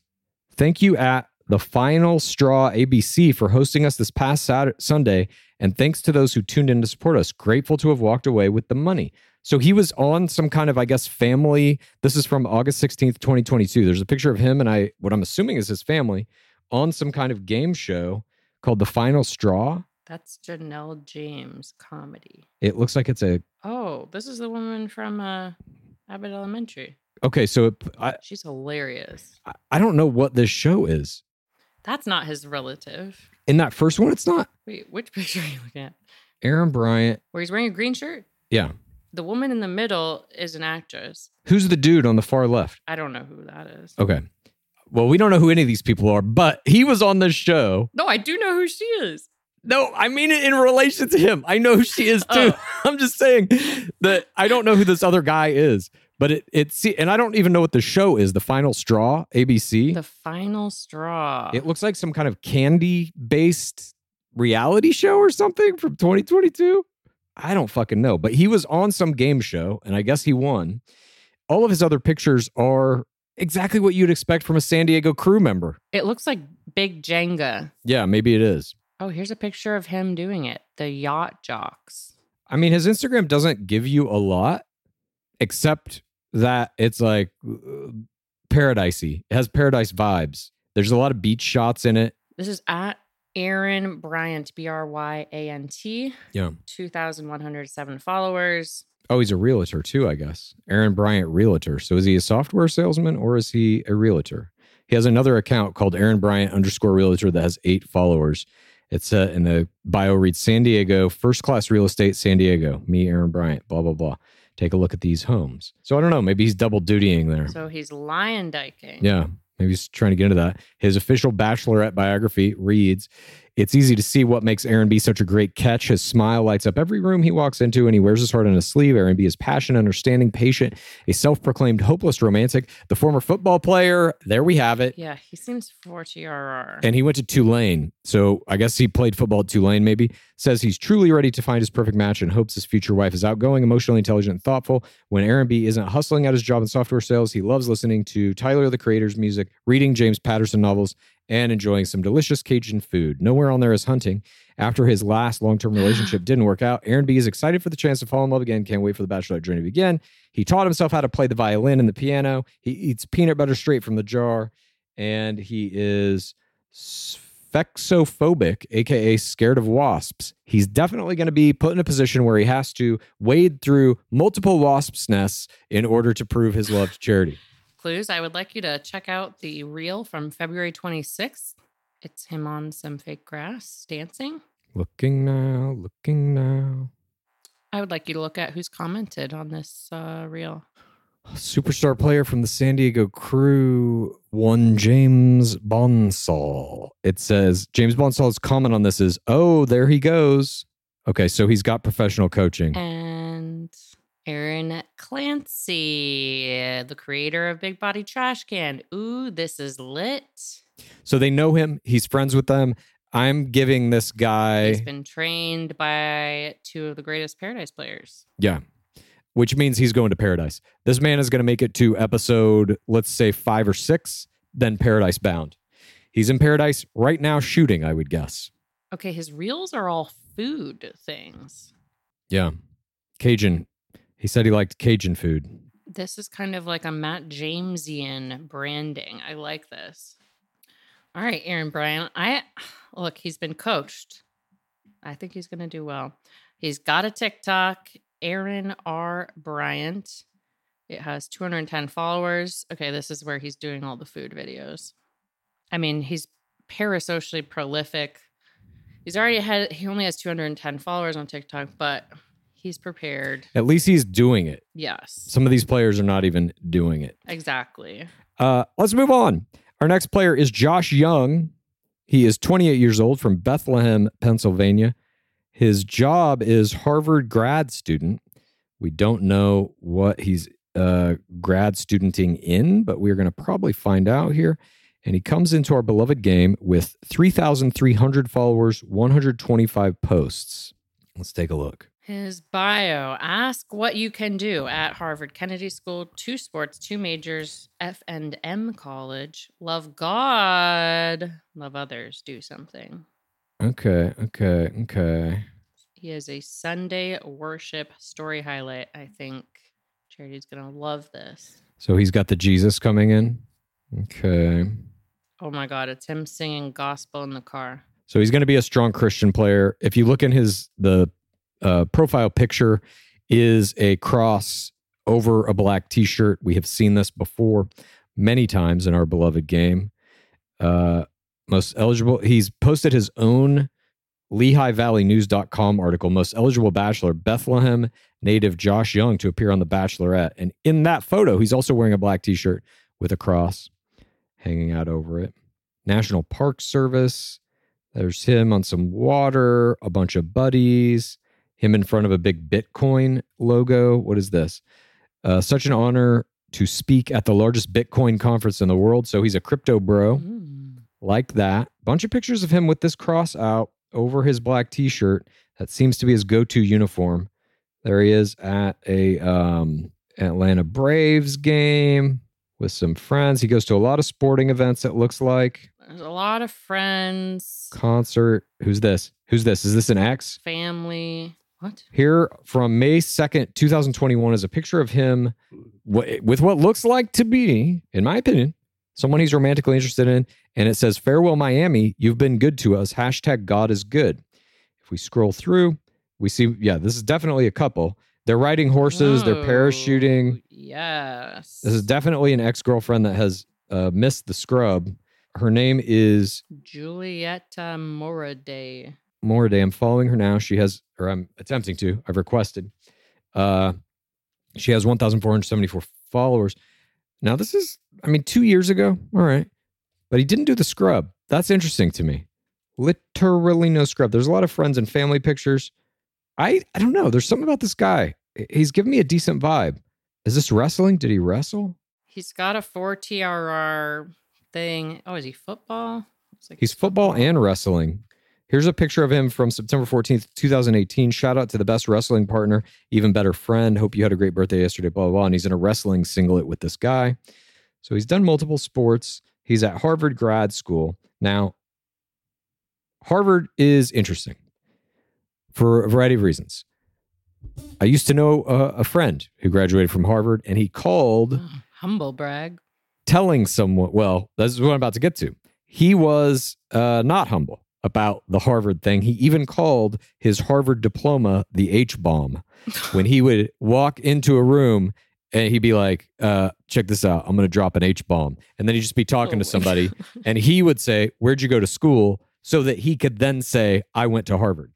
Thank you at the Final Straw ABC for hosting us this past Saturday, Sunday. And thanks to those who tuned in to support us. Grateful to have walked away with the money. So he was on some kind of, I guess, family. This is from August 16th, 2022. There's a picture of him and I, what I'm assuming is his family, on some kind of game show called The Final Straw. That's Janelle James comedy. It looks like it's a Oh, this is the woman from uh, Abbott Elementary. okay. So it, I She's hilarious. I- I don't know what this show is. That's not his relative. In that first one, it's not Wait, which picture are you looking at? Aaron Bryant. Where he's wearing a green shirt? Yeah, The woman in the middle is an actress. who's the dude on the far left? I don't know who that is. Okay. Well, we don't know who any of these people are, but he was on this show. No, I do know who she is. No, I mean it in relation to him. I know who she is oh. too. Oh. I'm just saying that I don't know who this other guy is, but it it's and I don't even know what the show is. The Final Straw, ABC. The final straw. It looks like some kind of candy based reality show or something from 2022. I don't fucking know, but he was on some game show and I guess he won. All of his other pictures are exactly what you'd expect from a San Diego crew member. It looks like Big Jenga. Yeah, maybe it is. Oh, here's a picture of him doing it. The yacht jocks. I mean, his Instagram doesn't give you a lot except that it's like uh, paradisey. It has paradise vibes. There's a lot of beach shots in it. This is at Aaron Bryant, B R Y A N T. Yeah. 2,107 followers. Oh, he's a realtor too, I guess. Aaron Bryant, realtor. So is he a software salesman or is he a realtor? He has another account called Aaron Bryant underscore realtor that has eight followers. It's uh, in the bio reads San Diego, first class real estate, San Diego. Me, Aaron Bryant, blah, blah, blah. Take a look at these homes. So I don't know. Maybe he's double dutying there. So he's lion diking. Yeah, maybe he's trying to get into that. His official bachelorette biography reads It's easy to see what makes Aaron B such a great catch. His smile lights up every room he walks into, and he wears his heart on his sleeve. Aaron B is passionate, understanding, patient, a self proclaimed hopeless romantic, the former football player. There we have it. Yeah, he seems for TRR. And he went to Tulane. So I guess he played football at Tulane, maybe. Says he's truly ready to find his perfect match and hopes his future wife is outgoing, emotionally intelligent, and thoughtful. When Aaron B isn't hustling at his job in software sales, he loves listening to Tyler the Creator's music, reading James Patterson novels, and enjoying some delicious Cajun food. Nowhere on there is hunting. After his last long term relationship didn't work out, Aaron B is excited for the chance to fall in love again. Can't wait for the bachelorette journey to begin. He taught himself how to play the violin and the piano. He eats peanut butter straight from the jar, and he is spheksophobic, aka scared of wasps. He's definitely going to be put in a position where he has to wade through multiple wasps' nests in order to prove his love to charity. Clues, I would like you to check out the reel from February 26th. It's him on some fake grass dancing. Looking now, looking now. I would like you to look at who's commented on this uh, reel. Superstar player from the San Diego crew, one James Bonsall. It says James Bonsall's comment on this is, "Oh, there he goes." Okay, so he's got professional coaching. And Aaron Clancy, the creator of Big Body Trash Can. Ooh, this is lit. So they know him. He's friends with them. I'm giving this guy, He's been trained by two of the greatest Paradise players. yeah, which means he's going to paradise. This man is going to make it to episode, let's say five or six, then paradise bound. He's in paradise right now shooting, I would guess. Okay, his reels are all food things. Yeah. Cajun. He said he liked Cajun food. This is kind of like a Matt Jamesian branding. I like this. All right, Aaron Bryant. I look, he's been coached. I think he's going to do well. He's got a TikTok, Aaron R. Bryant. It has 210 followers. Okay, this is where he's doing all the food videos. I mean, he's parasocially prolific. He's already had. He only has 210 followers on TikTok, but he's prepared. At least he's doing it. Yes, Some of these players are not even doing it. exactly. Uh, let's move on. Our next player is Josh Young. He is 28 years old from Bethlehem, Pennsylvania. His job is Harvard grad student. We don't know what he's uh, grad studenting in, but we're going to probably find out here. And he comes into our beloved game with 3,300 followers, 125 posts. Let's take a look. His bio ask what you can do at Harvard Kennedy School, two sports, two majors, F and M college, love God, love others, do something. Okay, okay, okay. He is a Sunday worship story highlight. I think Charity's going to love this. So he's got the Jesus coming in. Okay. Oh my God, it's him singing gospel in the car. So he's going to be a strong Christian player. If you look in his the uh, profile picture, is a cross over a black T-shirt. We have seen this before many times in our beloved game. Uh, most eligible. He's posted his own LehighValleyNews.com article. Most eligible bachelor, Bethlehem native Josh Young, to appear on The Bachelorette. And in that photo, he's also wearing a black T-shirt with a cross hanging out over it. National Park Service. There's him on some water, a bunch of buddies, him in front of a big Bitcoin logo. What is this? Uh, such an honor to speak at the largest Bitcoin conference in the world. So he's a crypto bro, Mm. like that. Bunch of pictures of him with this cross out over his black t shirt. That seems to be his go to uniform. There he is at a um, Atlanta Braves game with some friends. He goes to a lot of sporting events, it looks like There's a lot of friends, concert. Who's this? Who's this? Is this an ex? family. What? Here from May 2nd, 2021 is a picture of him with what looks like to be, in my opinion, someone he's romantically interested in. And it says, Farewell, Miami. You've been good to us. Hashtag God is good. If we scroll through, we see, yeah, this is definitely a couple. They're riding horses, they're parachuting. Oh, Yes. This is definitely an ex girlfriend that has uh, missed the scrub. Her name is Julieta Moraday. Moraday. I'm following her now. She has, or I'm attempting to. I've requested. Uh, she has 1,474 followers. Now, this is, I mean, two years ago. All right. But he didn't do the scrub. That's interesting to me. Literally no scrub. There's a lot of friends and family pictures. I, I don't know. There's something about this guy. He's giving me a decent vibe. Is this wrestling? Did he wrestle? He's got a 4 TRR thing. Oh, is he football? Like He's football and wrestling. Here's a picture of him from September 14th, 2018. Shout out to the best wrestling partner, even better friend. Hope you had a great birthday yesterday, blah, blah, blah. And he's in a wrestling singlet with this guy. So he's done multiple sports. He's at Harvard grad school. Now, Harvard is interesting for a variety of reasons. I used to know a, a friend who graduated from Harvard, and he called humble brag. telling someone, well, that's what I'm about to get to. He was uh, not humble about the Harvard thing. He even called his Harvard diploma the H bomb when he would walk into a room and he'd be like, uh, check this out. I'm going to drop an H bomb. And then he'd just be talking Oh to somebody and he would say, Where'd you go to school? So that he could then say, I went to Harvard.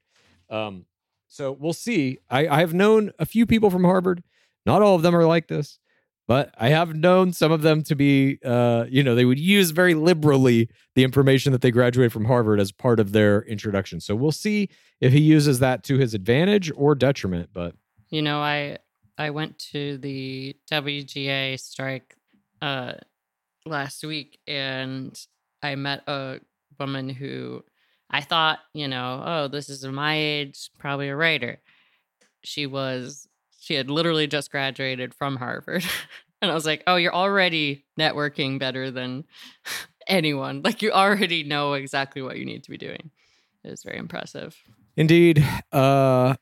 Um, so we'll see. I, I have known a few people from Harvard. Not all of them are like this, but I have known some of them to be, uh, you know, they would use very liberally the information that they graduated from Harvard as part of their introduction. So we'll see if he uses that to his advantage or detriment. But You know, I I went to the WGA strike uh last week and I met a woman who I thought, you know, oh, this is my age, probably a writer. She was she had literally just graduated from Harvard. and I was like, "Oh, you're already networking better than anyone. Like you already know exactly what you need to be doing." It was very impressive. Indeed. Uh,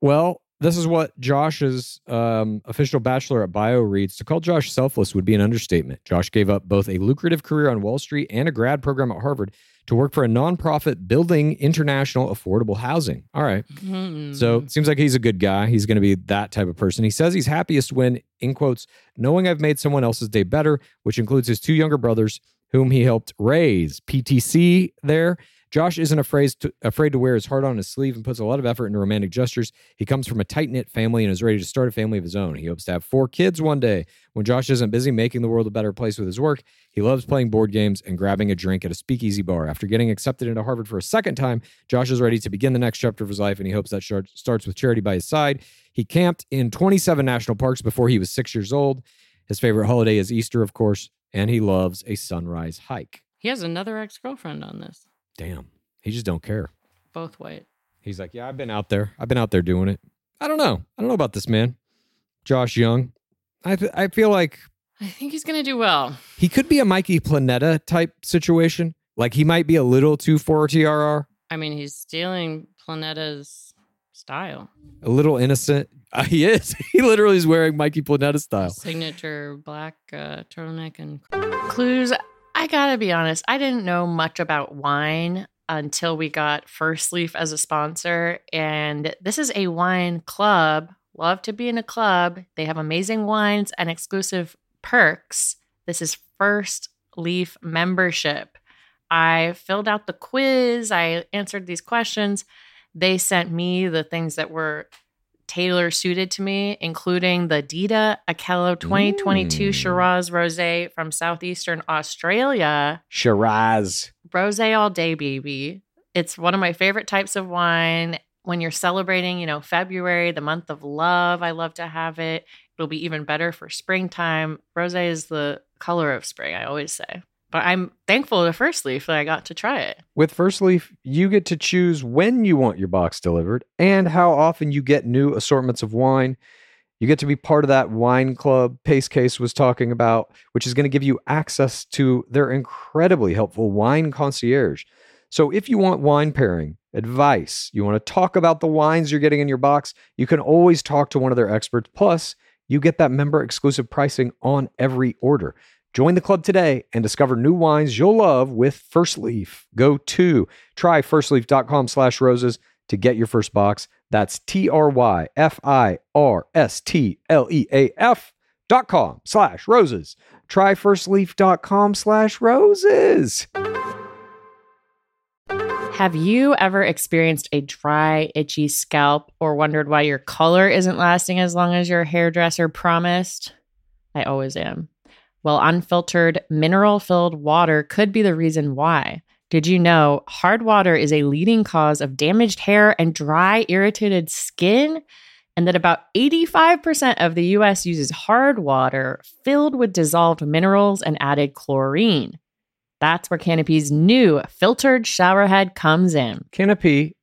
well, this is what Josh's um, official bachelor at bio reads. To call Josh selfless would be an understatement. Josh gave up both a lucrative career on Wall Street and a grad program at Harvard to work for a nonprofit building international affordable housing. All right. So it seems like he's a good guy. He's going to be that type of person. He says he's happiest when, in quotes, knowing I've made someone else's day better, which includes his two younger brothers, whom he helped raise. PTC there. Josh isn't afraid to, afraid to wear his heart on his sleeve and puts a lot of effort into romantic gestures. He comes from a tight knit family and is ready to start a family of his own. He hopes to have four kids one day. When Josh isn't busy making the world a better place with his work, he loves playing board games and grabbing a drink at a speakeasy bar. After getting accepted into Harvard for a second time, Josh is ready to begin the next chapter of his life, and he hopes that start, starts with charity by his side. He camped in 27 national parks before he was six years old. His favorite holiday is Easter, of course, and he loves a sunrise hike. He has another ex girlfriend on this, Damn, he just don't care. both white. He's like, yeah, I've been out there. I've been out there doing it. I don't know. I don't know about this man, Josh Young. I th- I feel like I think he's gonna do well. he could be a Mikey Planeta type situation. Like he might be a little too for TRR, I mean, he's stealing Planeta's style, a little innocent. Uh, he is. He literally is wearing Mikey Planeta style. signature black uh, turtleneck and clues. I gotta be honest, I didn't know much about wine until we got First Leaf as a sponsor, and this is a wine club. Love to be in a club. They have amazing wines and exclusive perks. This is First Leaf membership. I filled out the quiz. I answered these questions. They sent me the things that were tailor suited to me, including the Dita Akello 2022 Mm. Shiraz Rosé from Southeastern Australia. Shiraz. Rosé all day, baby. It's one of my favorite types of wine. When you're celebrating, you know, February, the month of love, I love to have it. It'll be even better for springtime. Rosé is the color of spring, I always say. But I'm thankful to First Leaf that I got to try it. With First Leaf, you get to choose when you want your box delivered and how often you get new assortments of wine. You get to be part of that wine club Pace Case was talking about, which is going to give you access to their incredibly helpful wine concierge. So if you want wine pairing, advice, you want to talk about the wines you're getting in your box, you can always talk to one of their experts. Plus, you get that member exclusive pricing on every order. Join the club today and discover new wines you'll love with First Leaf. Go to tryfirstleaf.com slash roses to get your first box. That's T-R-Y-F-I-R-S-T-L-E-A-F dot com slash roses. Tryfirstleaf.com slash roses. Have you ever experienced a dry, itchy scalp or wondered why your color isn't lasting as long as your hairdresser promised? I always am. Well, unfiltered, mineral filled water could be the reason why. Did you know hard water is a leading cause of damaged hair and dry, irritated skin? And that about 85% of the US uses hard water filled with dissolved minerals and added chlorine. That's where Canopy's new filtered showerhead comes in. Canopy,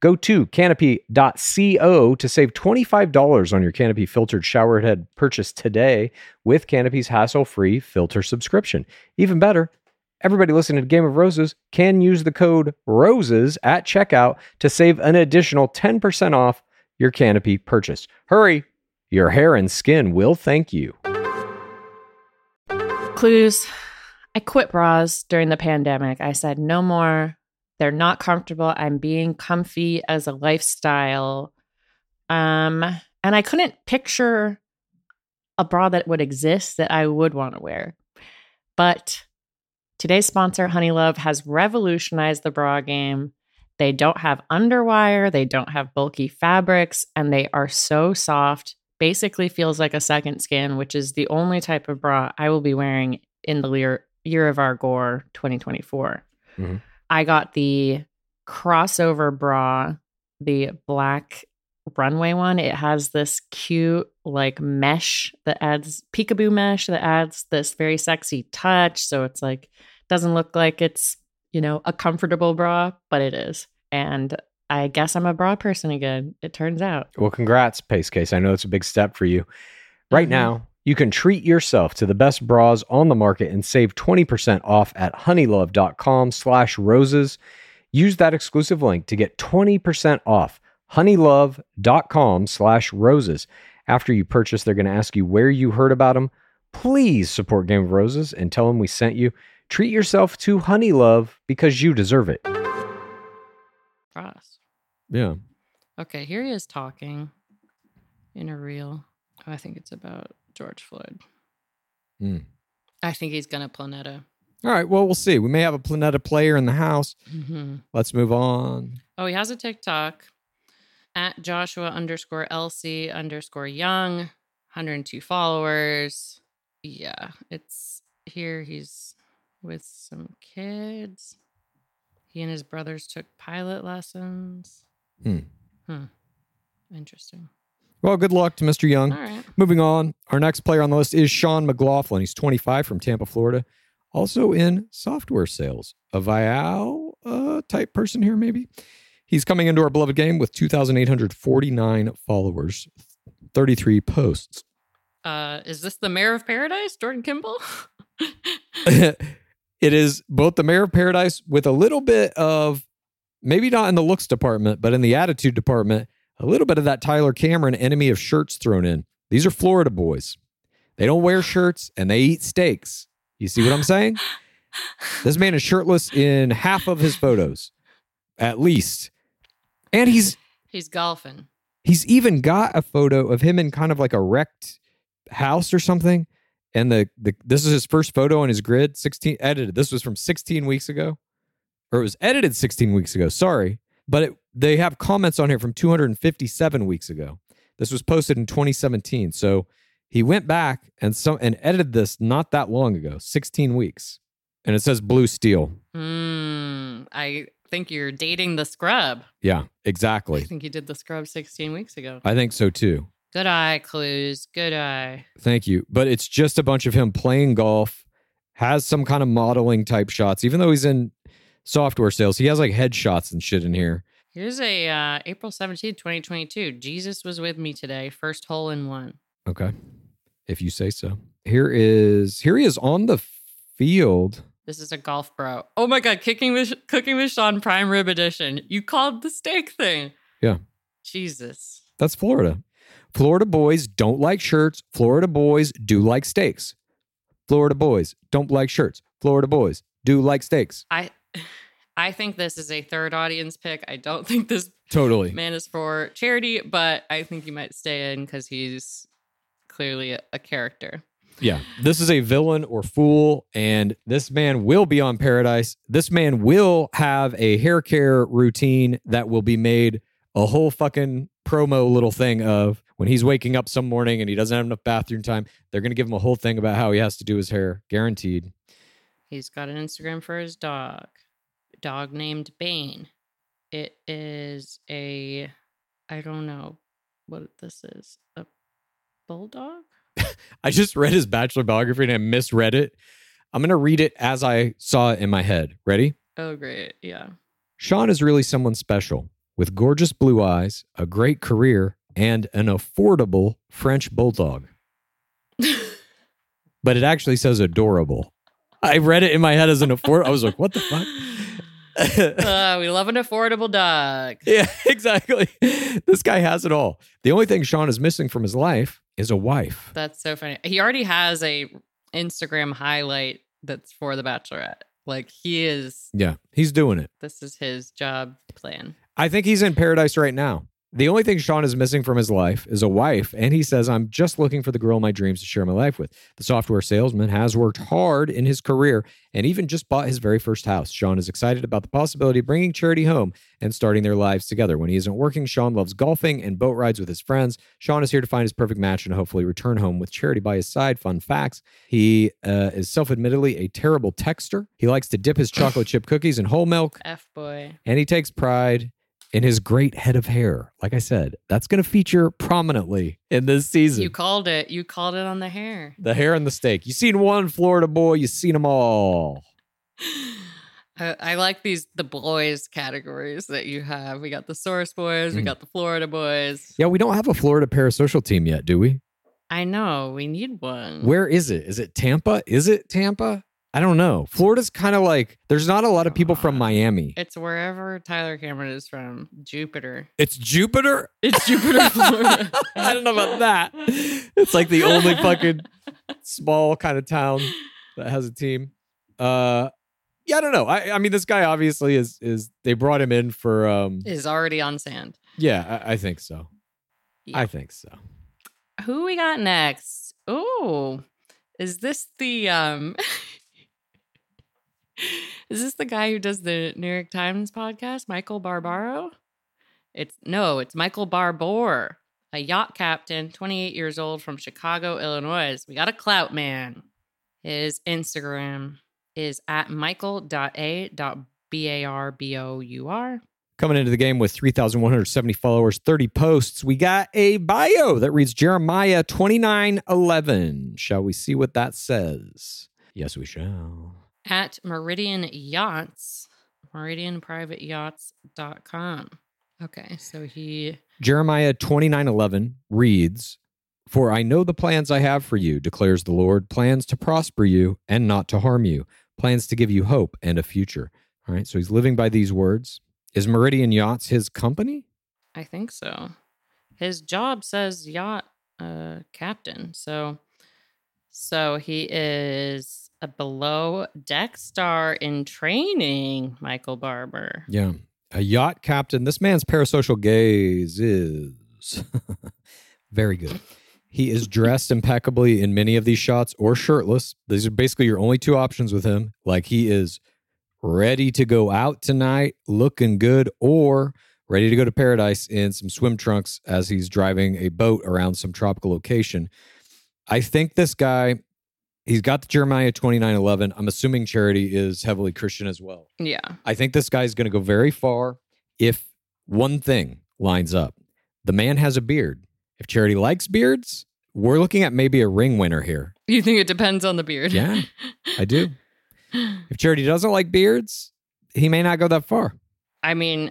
Go to canopy.co to save $25 on your Canopy filtered showerhead purchase today with Canopy's hassle free filter subscription. Even better, everybody listening to Game of Roses can use the code ROSES at checkout to save an additional 10% off your Canopy purchase. Hurry, your hair and skin will thank you. Clues. I quit bras during the pandemic. I said, no more. They're not comfortable. I'm being comfy as a lifestyle. Um, and I couldn't picture a bra that would exist that I would want to wear. But today's sponsor, Honey Love, has revolutionized the bra game. They don't have underwire, they don't have bulky fabrics, and they are so soft. Basically feels like a second skin, which is the only type of bra I will be wearing in the year, year of our gore 2024. Mhm. I got the crossover bra, the black runway one. It has this cute like mesh that adds peekaboo mesh that adds this very sexy touch. So it's like doesn't look like it's, you know, a comfortable bra, but it is. And I guess I'm a bra person again. It turns out. Well, congrats, Pace Case. I know it's a big step for you. Right Mhm. now, you can treat yourself to the best bras on the market and save 20% off at honeylove.com slash roses. Use that exclusive link to get 20% off honeylove.com slash roses. After you purchase, they're going to ask you where you heard about them. Please support Game of Roses and tell them we sent you. Treat yourself to Honey Love because you deserve it. Frost. Yeah. Okay, here he is talking in a reel. I think it's about George Floyd. Hmm. I think he's gonna Planeta. All right. Well, we'll see. We may have a Planeta player in the house. hmm Let's move on. Oh, he has a TikTok at Joshua underscore LC underscore Young, 102 followers. Yeah, it's here. He's with some kids. He and his brothers took pilot lessons. Hmm. Hmm. Interesting. Well, good luck to Mr. Young. All right. Moving on, our next player on the list is Sean McLaughlin. He's 25 from Tampa, Florida, also in software sales. A Vial uh, type person here, maybe. He's coming into our beloved game with 2,849 followers, 33 posts. Uh, is this the mayor of paradise, Jordan Kimball? it is both the mayor of paradise with a little bit of maybe not in the looks department, but in the attitude department, a little bit of that Tyler Cameron enemy of shirts thrown in. These are Florida boys. They don't wear shirts and they eat steaks. You see what I'm saying? This man is shirtless in half of his photos, at least. And he's He's golfing. he's even got a photo of him in kind of like a wrecked house or something. And the, the this is his first photo on his grid, 16 edited. This was from 16 weeks ago. Or it was edited 16 weeks ago. Sorry. But it, they have comments on here from 257 weeks ago. This was posted in 2017. So he went back and some and edited this not that long ago, 16 weeks. And it says blue steel. Hmm. I think you're dating the scrub. Yeah, exactly. I think you did the scrub 16 weeks ago. I think so too. Good eye, clues. Good eye. Thank you. But it's just a bunch of him playing golf, has some kind of modeling type shots, even though he's in software sales. He has like headshots and shit in here. Here's a uh, April 17, 2022. Jesus was with me today. First hole in one. Okay. If you say so. Here is here he is on the field. This is a golf bro. Oh my god, kicking with cooking with Sean Prime Rib Edition. You called the steak thing. Yeah. Jesus. That's Florida. Florida boys don't like shirts. Florida boys do like steaks. Florida boys don't like shirts. Florida boys do like steaks. I I think this is a third audience pick. I don't think this Totally. man is for charity, but I think he might stay in because he's clearly a, a character. Yeah. This is a villain or fool, and this man will be on Paradise. This man will have a hair care routine that will be made a whole fucking promo little thing of when he's waking up some morning and he doesn't have enough bathroom time. They're going to give him a whole thing about how he has to do his hair, guaranteed. He's got an Instagram for his dog, dog named Bane. It is a, I don't know what this is, a bulldog. I just read his bachelor biography and I misread it. I'm going to read it as I saw it in my head. Ready? Oh, great. Yeah. Sean is really someone special with gorgeous blue eyes, a great career, and an affordable French bulldog. but it actually says adorable. I read it in my head as an afford. I was like, what the fuck? uh, we love an affordable dog. yeah, exactly. This guy has it all. The only thing Sean is missing from his life is a wife. That's so funny. He already has a Instagram highlight that's for the Bachelorette. Like he is. Yeah, he's doing it. This is his job plan. I think he's in paradise right now. The only thing Sean is missing from his life is a wife, and he says, I'm just looking for the girl of my dreams to share my life with. The software salesman has worked hard in his career and even just bought his very first house. Sean is excited about the possibility of bringing Charity home and starting their lives together. When he isn't working, Sean loves golfing and boat rides with his friends. Sean is here to find his perfect match and hopefully return home with Charity by his side. Fun facts he uh, is self admittedly a terrible texter. He likes to dip his chocolate chip cookies in whole milk, F boy. and he takes pride in his great head of hair. Like I said, that's going to feature prominently in this season. You called it. You called it on the hair. the hair and the steak. You seen one Florida boy, you seen them all. I, I like these the boys categories that you have. We got the source boys. We Mm. got the Florida boys. Yeah, we don't have a Florida parasocial team yet, do we? I know we need one. Where is it? Is it Tampa? Is it Tampa? I don't know. Florida's kind of like there's not a lot of people from Miami. It's wherever Tyler Cameron is from. Jupiter. It's Jupiter. It's Jupiter, Florida. I don't know about that. It's like the only fucking small kind of town that has a team. Uh yeah, I don't know. I, I mean this guy obviously is is they brought him in for um Is already on sand. yeah, I, I think so. Yeah. I think so. Who we got next? Oh, is this the um? is this the guy who does the New York Times podcast, Michael Barbaro? It's no, it's Michael Barbour, a yacht captain, 28 years old from Chicago, Illinois. We got a clout man. His Instagram is at michael.a.barbour. Coming into the game with 3,170 followers, 30 posts, we got a bio that reads Jeremiah 2911. Shall we see what that says? Yes, we shall. At Meridian Yachts, meridianprivateyachts.com. Okay, so he Jeremiah 29:11 reads, "For I know the plans I have for you, declares the Lord, plans to prosper you and not to harm you, plans to give you hope and a future." All right, so he's living by these words. Is Meridian Yachts his company? I think so. His job says yacht uh, captain. So so he is a below deck star in training, Michael Barbour. Yeah. A yacht captain. This man's parasocial gaze is very good. He is dressed impeccably in many of these shots or shirtless. These are basically your only two options with him. Like he is ready to go out tonight, looking good, or ready to go to paradise in some swim trunks as he's driving a boat around some tropical location. I think this guy, he's got the Jeremiah 2911. I'm assuming Charity is heavily Christian as well. Yeah. I think this guy's going to go very far if one thing lines up. The man has a beard. If Charity likes beards, we're looking at maybe a ring winner here. You think it depends on the beard? Yeah, I do. If Charity doesn't like beards, he may not go that far. I mean,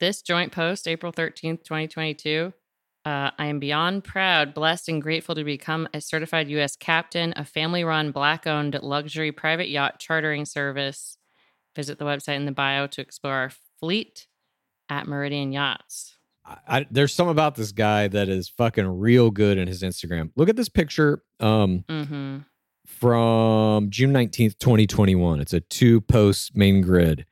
this joint post, April 13th, 2022. Uh, I am beyond proud, blessed, and grateful to become a certified U.S. captain, a family run, black owned luxury private yacht chartering service. Visit the website in the bio to explore our fleet at Meridian Yachts. I, there's some about this guy that is fucking real good in his Instagram. Look at this picture um, Mm-hmm. from June 19th, 2021. It's a two post main grid.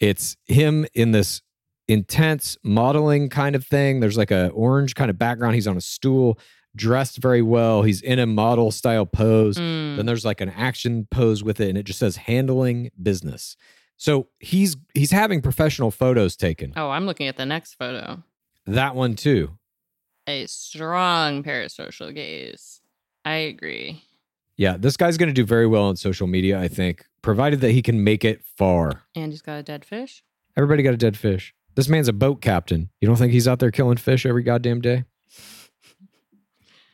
It's him in this intense modeling kind of thing. There's like a orange kind of background. He's on a stool, dressed very well. He's in a model style pose. Mm. Then there's like an action pose with it, and it just says handling business. So he's he's having professional photos taken. Oh, I'm looking at the next photo. That one too. A strong parasocial gaze. I agree. Yeah, this guy's going to do very well on social media, I think, provided that he can make it far. And he's got a dead fish. Everybody got a dead fish. This man's a boat captain. You don't think he's out there killing fish every goddamn day?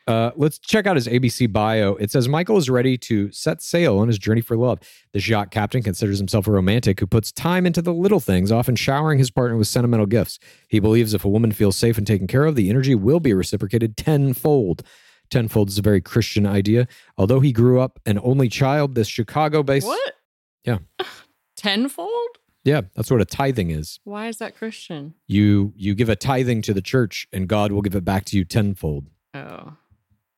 Uh, let's check out his ABC bio. It says Michael is ready to set sail on his journey for love. This yacht captain considers himself a romantic who puts time into the little things, often showering his partner with sentimental gifts. He believes if a woman feels safe and taken care of, the energy will be reciprocated tenfold. Tenfold is a very Christian idea. Although he grew up an only child, this Chicago based. What? Yeah. Tenfold? Yeah, that's what a tithing is. Why is that Christian? You you give a tithing to the church and God will give it back to you tenfold. Oh,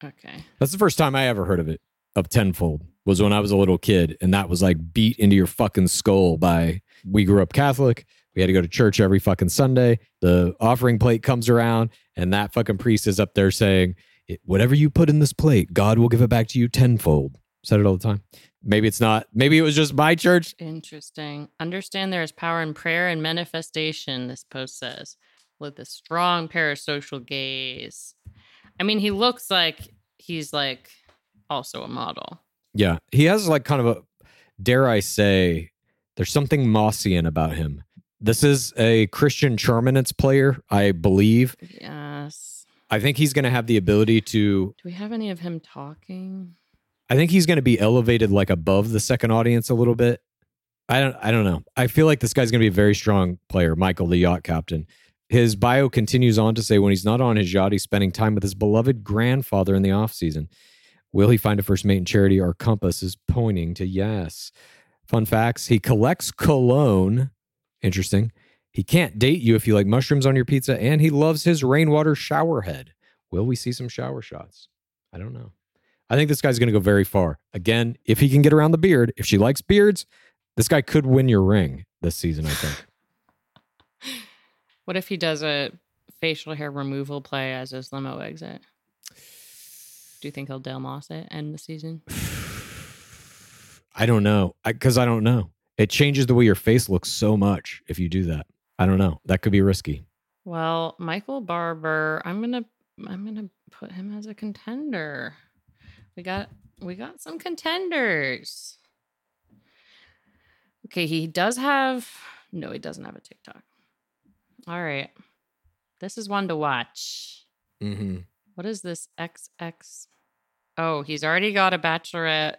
okay. That's the first time I ever heard of it, of tenfold, was when I was a little kid. And that was like beat into your fucking skull by, we grew up Catholic. We had to go to church every fucking Sunday. The offering plate comes around, and that fucking priest is up there saying, whatever you put in this plate, God will give it back to you tenfold. Said it all the time. Maybe it's not. Maybe it was just my church. Interesting. Understand there is power in prayer and manifestation, this post says, with a strong parasocial gaze. I mean, he looks like he's like also a model. Yeah. He has like kind of a, dare I say, there's something Mossian about him. This is a Christian Charminance player, I believe. Yes. I think he's going to have the ability to Do we have any of him talking? I think he's going to be elevated like above the second audience a little bit. I don't I don't know. I feel like this guy's going to be a very strong player, Michael the yacht captain. His bio continues on to say when he's not on his yacht, he's spending time with his beloved grandfather in the off season. Will he find a first mate in charity? Our compass is pointing to yes. Fun facts he collects cologne. Interesting. He can't date you if you like mushrooms on your pizza, and he loves his rainwater shower head. Will we see some shower shots? I don't know. I think this guy's going to go very far. Again, if he can get around the beard, if she likes beards, this guy could win your ring this season, I think. What if he does a facial hair removal play as his limo exit? Do you think he'll Dale Moss it end the season? I don't know. Because I, don't know. It changes the way your face looks so much if you do that. I don't know. That could be risky. Well, Michael Barbour, I'm gonna I'm gonna put him as a contender. We got we got some contenders. Okay, he does have no, he doesn't have a TikTok. All right. This is one to watch. Mm-hmm. What is this XX? Oh, he's already got a bachelorette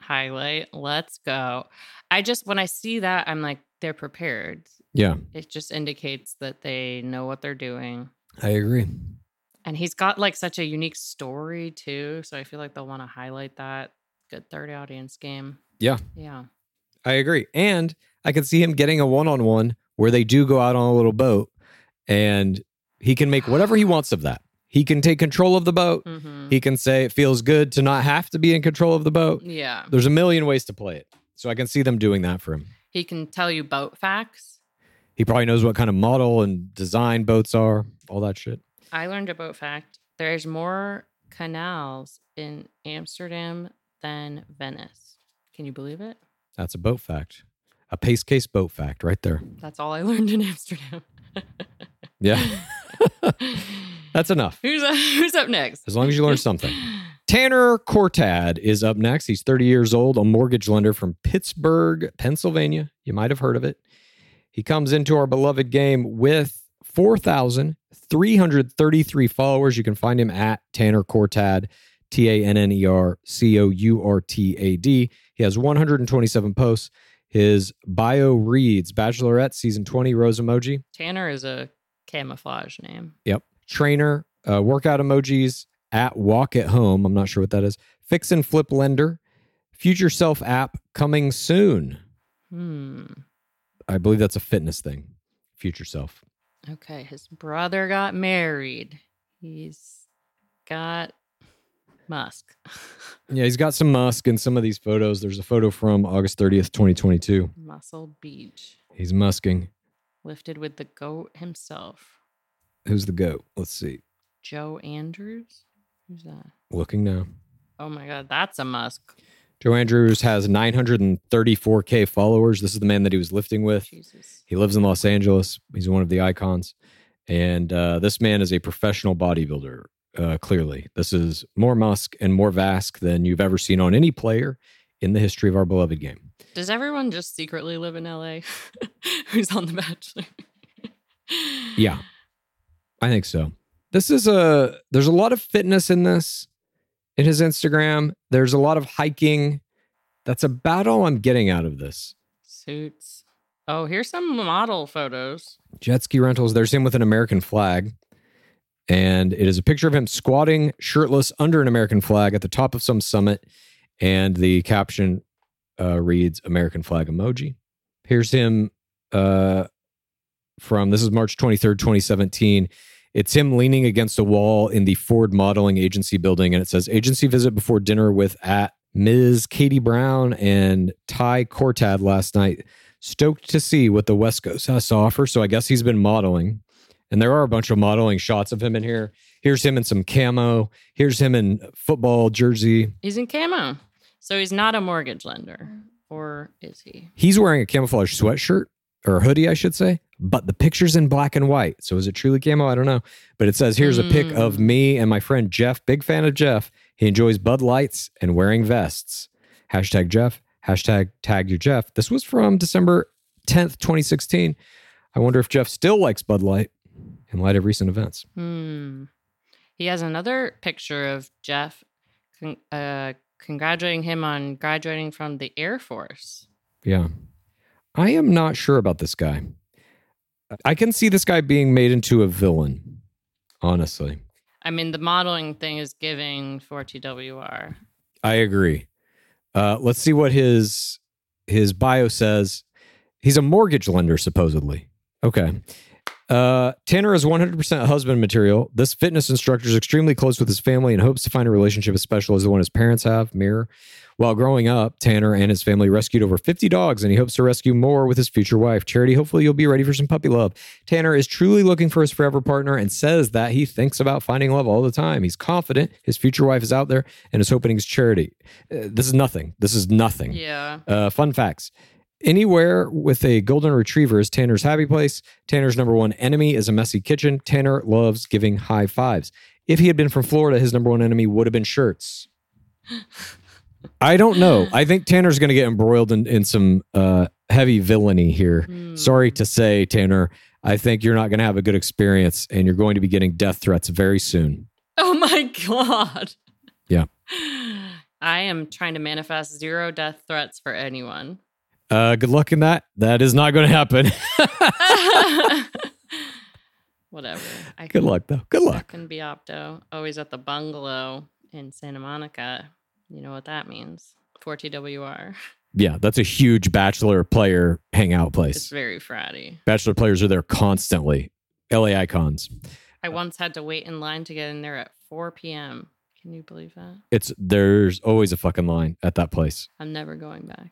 highlight. Let's go. I just when I see that, I'm like, they're prepared. Yeah, It just indicates that they know what they're doing. I agree. And he's got like such a unique story too. So I feel like they'll want to highlight that. Good third audience game. Yeah. Yeah. I agree. And I could see him getting a one on one where they do go out on a little boat and he can make whatever he wants of that. He can take control of the boat. hmm He can say it feels good to not have to be in control of the boat. Yeah. There's a million ways to play it. So I can see them doing that for him. He can tell you boat facts. He probably knows what kind of model and design boats are, all that shit. I learned a boat fact. There's more canals in Amsterdam than Venice. Can you believe it? That's a boat fact. A pace case boat fact right there. That's all I learned in Amsterdam. Yeah. That's enough. who's up, uh, who's up next? As long as you learn something. Tanner Courtad is up next. He's 30 years old, a mortgage lender from Pittsburgh, Pennsylvania. You might have heard of it. He comes into our beloved game with 4,333 followers. You can find him at Tanner Courtad, T A N N E R C O U R T A D. He has 127 posts. His bio reads Bachelorette season 20 rose emoji. Tanner is a camouflage name. Yep. Trainer, uh, workout emojis at walk at home. I'm not sure what that is. Fix and flip lender, future self app coming soon. Hmm. I believe that's a fitness thing. Future self. Okay, his brother got married. He's got Musk. Yeah, he's got some Musk in some of these photos. There's a photo from August 30th, 2022. Muscle Beach. He's musking. Lifted with the goat himself. Who's the goat? Let's see. Joe Andrews? Who's that? Looking now. Oh my god, that's a Musk. Joe Andrews has 934K followers. This is the man that he was lifting with. Jesus. He lives in Los Angeles. He's one of the icons. And uh, this man is a professional bodybuilder, uh, clearly. This is more Musk and more Vask than you've ever seen on any player in the history of our beloved game. Does everyone just secretly live in LA? Who's on The Bachelor? Yeah, I think so. This is a, there's a lot of fitness in this, in his Instagram. There's a lot of hiking. That's about all I'm getting out of this. Suits. Oh, here's some model photos. jet ski rentals. There's him with an American flag. And it is a picture of him squatting shirtless under an American flag at the top of some summit. And the caption uh, reads American flag emoji. Here's him uh, from this is March 23rd, 2017. It's him leaning against a wall in the Ford Modeling Agency building. And it says agency visit before dinner with at Ms. Katie Brown and Ty Courtad last night stoked to see what the West Coast has to offer. So I guess he's been modeling. And there are a bunch of modeling shots of him in here. Here's him in some camo. Here's him in football jersey. He's in camo. So he's not a mortgage lender. Or is he? He's wearing a camouflage sweatshirt or hoodie, I should say. But the picture's in black and white. So is it truly camo? I don't know. But it says here's a pic of me and my friend Jeff. Big fan of Jeff. He enjoys Bud Lights and wearing vests. Hashtag Jeff. Hashtag tag your Jeff. This was from December 10th, 2016. I wonder if Jeff still likes Bud Light in light of recent events. Hmm. He has another picture of Jeff con- uh, congratulating him on graduating from the Air Force. Yeah. I am not sure about this guy. I can see this guy being made into a villain, honestly. I mean, the modeling thing is giving for TWR. I agree. Uh, let's see what his his bio says. He's a mortgage lender, supposedly. Okay. Uh, Tanner is 100% husband material. This fitness instructor is extremely close with his family and hopes to find a relationship as special as the one his parents have. Mirror. While growing up, Tanner and his family rescued over 50 dogs, and he hopes to rescue more with his future wife. Charity, hopefully you'll be ready for some puppy love. Tanner is truly looking for his forever partner and says that he thinks about finding love all the time. He's confident his future wife is out there and is hoping his charity. Uh, this is nothing. This is nothing. Yeah. Uh, fun facts. Anywhere with a golden retriever is Tanner's happy place. Tanner's number one enemy is a messy kitchen. Tanner loves giving high fives. If he had been from Florida, his number one enemy would have been shirts. I don't know. I think Tanner's going to get embroiled in, in some uh, heavy villainy here. Sorry to say, Tanner. I think you're not going to have a good experience and you're going to be getting death threats very soon. Oh my god. Yeah. I am trying to manifest zero death threats for anyone. Uh, good luck in that. That is not going to happen. Whatever. I good can- luck, though. Good luck. can be opto. Always at the bungalow in Santa Monica. You know what that means. For TWR. Yeah, that's a huge bachelor player hangout place. It's very fratty. Bachelor players are there constantly. LA icons. I once had to wait in line to get in there at 4 p.m. Can you believe that? It's there's always a fucking line at that place. I'm never going back.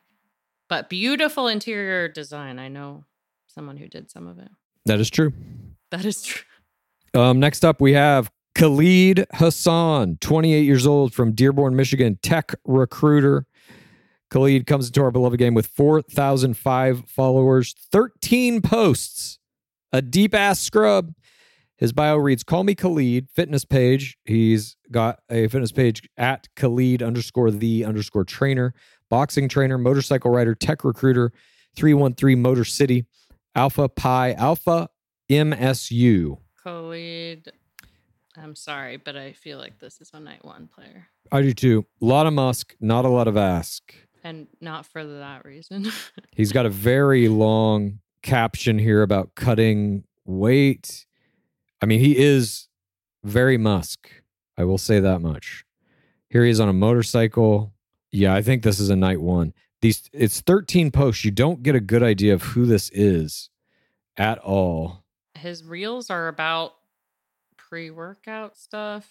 But beautiful interior design. I know someone who did some of it. That is true. That is true. Um, next up, we have Khalid Hassan, 28 years old from Dearborn, Michigan, tech recruiter. Khalid comes into our beloved game with 4,005 followers, 13 posts, a deep ass scrub. His bio reads, Call me Khalid, fitness page. He's got a fitness page at Khalid underscore the underscore trainer, boxing trainer, motorcycle rider, tech recruiter, 313 Motor City, Alpha Pi Alpha MSU. Khalid. I'm sorry, but I feel like this is a night one player. I do too. A lot of Musk, not a lot of ask. And not for that reason. He's got a very long caption here about cutting weight. I mean, he is very Musk. I will say that much. Here he is on a motorcycle. Yeah, I think this is a night one. These it's 13 posts. You don't get a good idea of who this is at all. His reels are about pre workout stuff.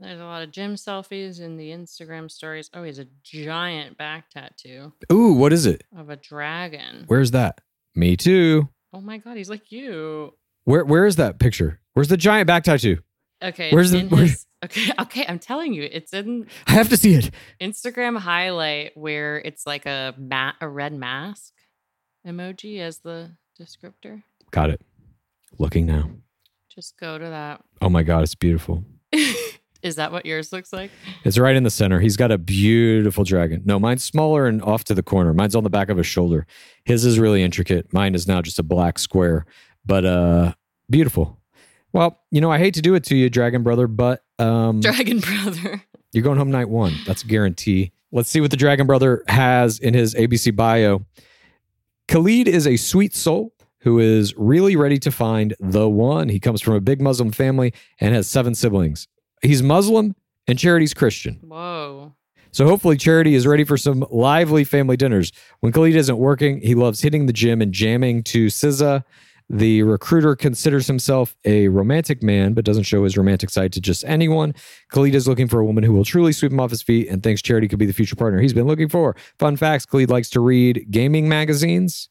There's a lot of gym selfies in the Instagram stories. Oh, he has a giant back tattoo Ooh, what is it? of a dragon. Where's that? Me too. Oh my god, he's like you. Where where is that picture? Where's the giant back tattoo? Okay, Where's the- where- okay? Okay, I'm telling you, it's in I have to see it. Instagram highlight where it's like a ma- a red mask emoji as the descriptor. Got it. Looking now. Just go to that. Oh my god, it's beautiful. Is that what yours looks like? It's right in the center. He's got a beautiful dragon. No, mine's smaller and off to the corner. Mine's on the back of his shoulder. His is really intricate. Mine is now just a black square, but uh beautiful. Well, you know, I hate to do it to you, Dragon Brother, but um Dragon brother. you're going home night one. That's a guarantee. Let's see what the Dragon Brother has in his ABC bio. Khalid is a sweet soul who is really ready to find the one. He comes from a big Muslim family and has seven siblings. He's Muslim and Charity's Christian. Whoa. So hopefully Charity is ready for some lively family dinners. When Khalid isn't working, he loves hitting the gym and jamming to SZA. The recruiter considers himself a romantic man, but doesn't show his romantic side to just anyone. Khalid is looking for a woman who will truly sweep him off his feet and thinks Charity could be the future partner he's been looking for. Fun facts Khalid likes to read gaming magazines.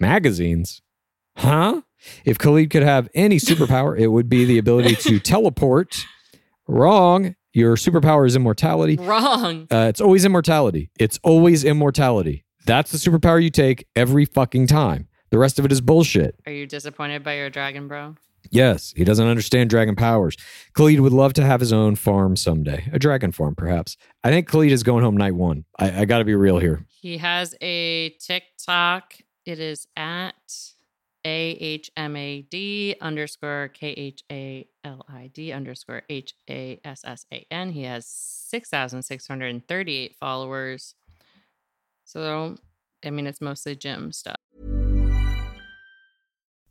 Magazines? Huh? If Khalid could have any superpower, it would be the ability to teleport. Wrong. Your superpower is immortality. Wrong. Uh, it's always immortality. It's always immortality. That's the superpower you take every fucking time. The rest of it is bullshit. Are you disappointed by your dragon bro? Yes, he doesn't understand dragon powers. Khalid would love to have his own farm someday, a dragon farm, perhaps. I think Khalid is going home night one. I, I got to be real here. He has a TikTok. It is at AHMAD underscore KHALID underscore HASSAN. He has 6,638 followers. So, I mean, it's mostly gym stuff.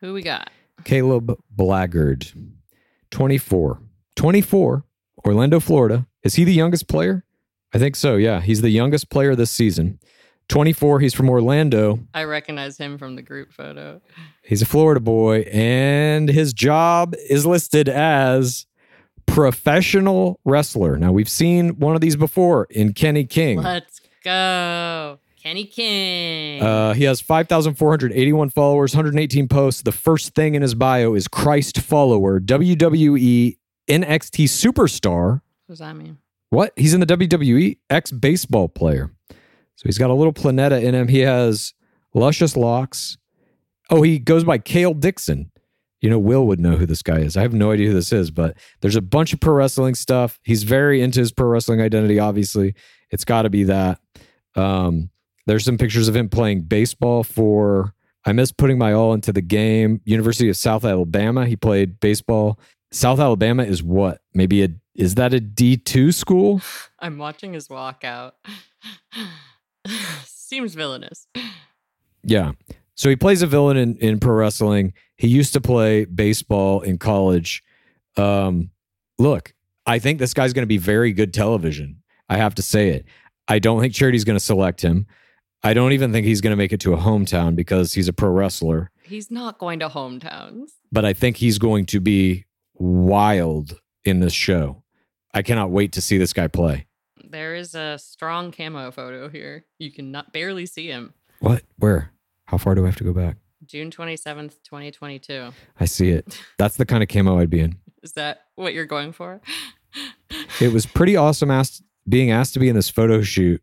Who we got? Caleb Balgaard, 24. 24, Orlando, Florida. Is he the youngest player? I think so, yeah. He's the youngest player this season. 24, he's from Orlando. I recognize him from the group photo. He's a Florida boy, and his job is listed as professional wrestler. Now, we've seen one of these before in Kenny King. Let's go. Kenny King. Uh, he has 5,481 followers, 118 posts. The first thing in his bio is Christ follower, WWE NXT superstar. what does that mean? What? He's in the WWE, ex baseball player. So he's got a little planeta in him. He has luscious locks. Oh, he goes by Kale Dixon. You know, Will would know who this guy is. I have no idea who this is, but there's a bunch of pro wrestling stuff. He's very into his pro wrestling identity, obviously. It's got to be that. Um, there's some pictures of him playing baseball for, I miss putting my all into the game, University of South Alabama. He played baseball. South Alabama is what? Maybe a, is that a D2 school? I'm watching his walkout. Seems villainous. Yeah. So he plays a villain in, in pro wrestling. He used to play baseball in college. Um, look, I think this guy's going to be very good television. I have to say it. I don't think Charity's going to select him. I don't even think he's going to make it to a hometown because he's a pro wrestler. He's not going to hometowns. But I think he's going to be wild in this show. I cannot wait to see this guy play. There is a strong camo photo here. You can not barely see him. What? Where? How far do I have to go back? June 27th, 2022. I see it. That's the kind of camo I'd be in. Is that what you're going for? it was pretty awesome asked being asked to be in this photo shoot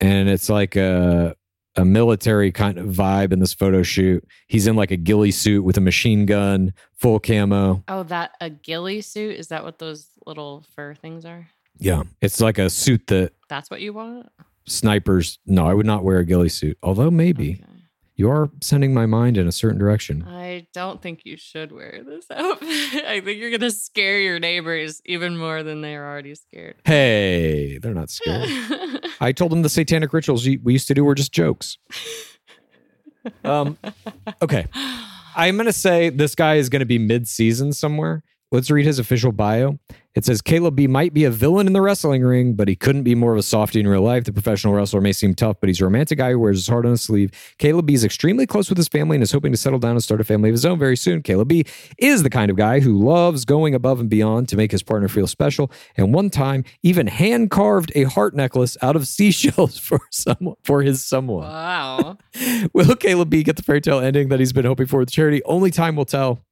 and it's like a a military kind of vibe in this photo shoot he's in like a ghillie suit with a machine gun full camo Oh, that a ghillie suit? Is that what those little fur things are? yeah it's like a suit that That's what you want? snipers no i would not wear a ghillie suit although maybe Okay. You are sending my mind in a certain direction I don't think you should wear this outfit. I think you're gonna scare your neighbors even more than they are already scared. hey they're not scared i told them the satanic rituals we used to do were just jokes um okay I'm going to say this guy is going to be mid season somewhere. Let's read his official bio. It says Caleb B might be a villain in the wrestling ring, but he couldn't be more of a softie in real life. The professional wrestler may seem tough, but he's a romantic guy who wears his heart on his sleeve. Caleb B is extremely close with his family and is hoping to settle down and start a family of his own very soon. Caleb B is the kind of guy who loves going above and beyond to make his partner feel special. And one time, even hand carved a heart necklace out of seashells for someone for his someone. wow. Will Caleb B get the fairy tale ending that he's been hoping for with charity? Only time will tell.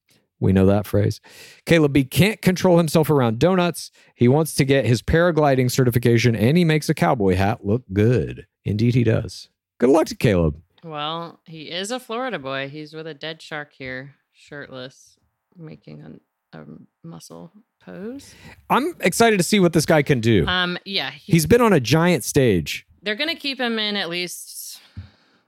We know that phrase. Caleb B can't control himself around donuts. He wants to get his paragliding certification and he makes a cowboy hat look good. Indeed, he does. Good luck to Caleb. Well, he is a Florida boy. He's with a dead shark here, shirtless, making a, a muscle pose. I'm excited to see what this guy can do. Um, yeah, he- He's been on a giant stage. they're gonna keep him in at least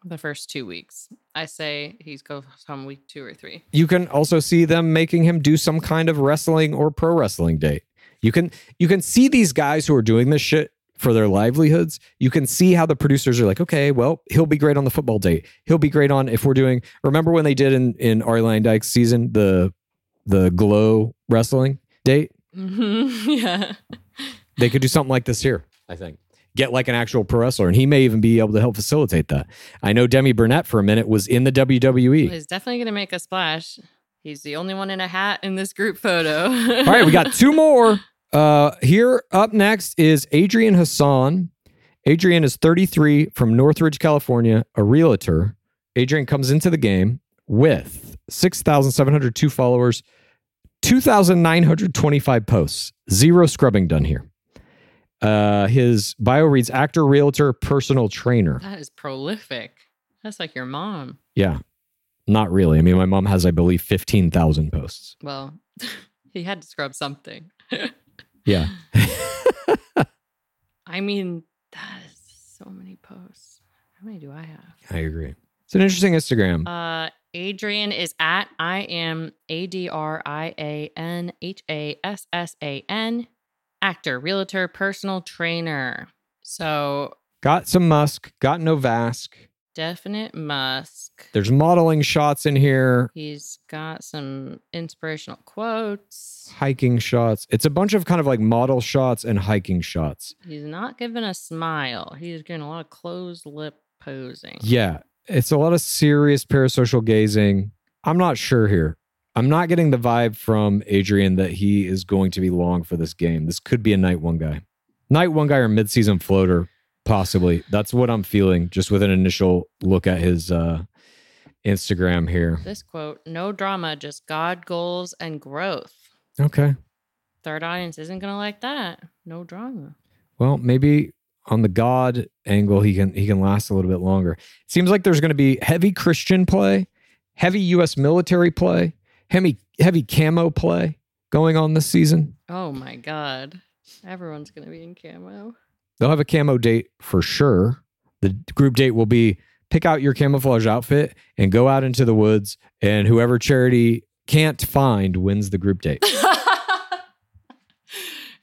the first two weeks. I say he's goes home week two or three. You can also see them making him do some kind of wrestling or pro wrestling date. You can you can see these guys who are doing this shit for their livelihoods. You can see how the producers are like, okay, well, he'll be great on the football date. He'll be great on if we're doing. Remember when they did in in Ari Dyke's season the the glow wrestling date? Mm-hmm. yeah. They could do something like this here. I think get like an actual pro wrestler, and he may even be able to help facilitate that. I know Demi Burnett for a minute was in the. WWE. He's definitely gonna make a splash. He's the only one in a hat in this group photo. All right, we got two more. Uh, here up next is Adrian Hassan. Adrian is 33 from Northridge, California, a realtor. Adrian comes into the game with 6,702 followers, 2,925 posts, zero scrubbing done here. Uh, his bio reads actor, realtor, personal trainer. that is prolific. That's like your mom. Yeah, not really. I mean, my mom has, I believe, 15,000 posts. Well, he had to scrub something. Yeah. I mean, that is so many posts. How many do I have? I agree. It's an interesting Instagram. Uh, Adrian is at I am A D R I A N H A S S A N, actor, realtor, personal trainer. So got some Musk, got no Vask. definite Musk. There's modeling shots in here, He's got some inspirational quotes. hiking shots. It's a bunch of kind of like model shots and hiking shots. He's not giving a smile. He's giving a lot of closed lip posing. Yeah. It's a lot of serious parasocial gazing. I'm not sure here. I'm not getting the vibe from Adrian that he is going to be long for this game. This could be a night one guy. Night one guy or midseason floater, possibly. That's what I'm feeling just with an initial look at his uh Instagram here. This quote no drama, just God, goals, and growth. Okay. Third audience isn't going to like that. No drama. Well, maybe on the God angle, he can he can last a little bit longer. It seems like there's going to be heavy Christian play, heavy U.S. military play, heavy heavy camo play going on this season. Oh my God. Everyone's going to be in camo. They'll have a camo date for sure. The group date will be pick out your camouflage outfit and go out into the woods, and whoever charity can't find wins the group date.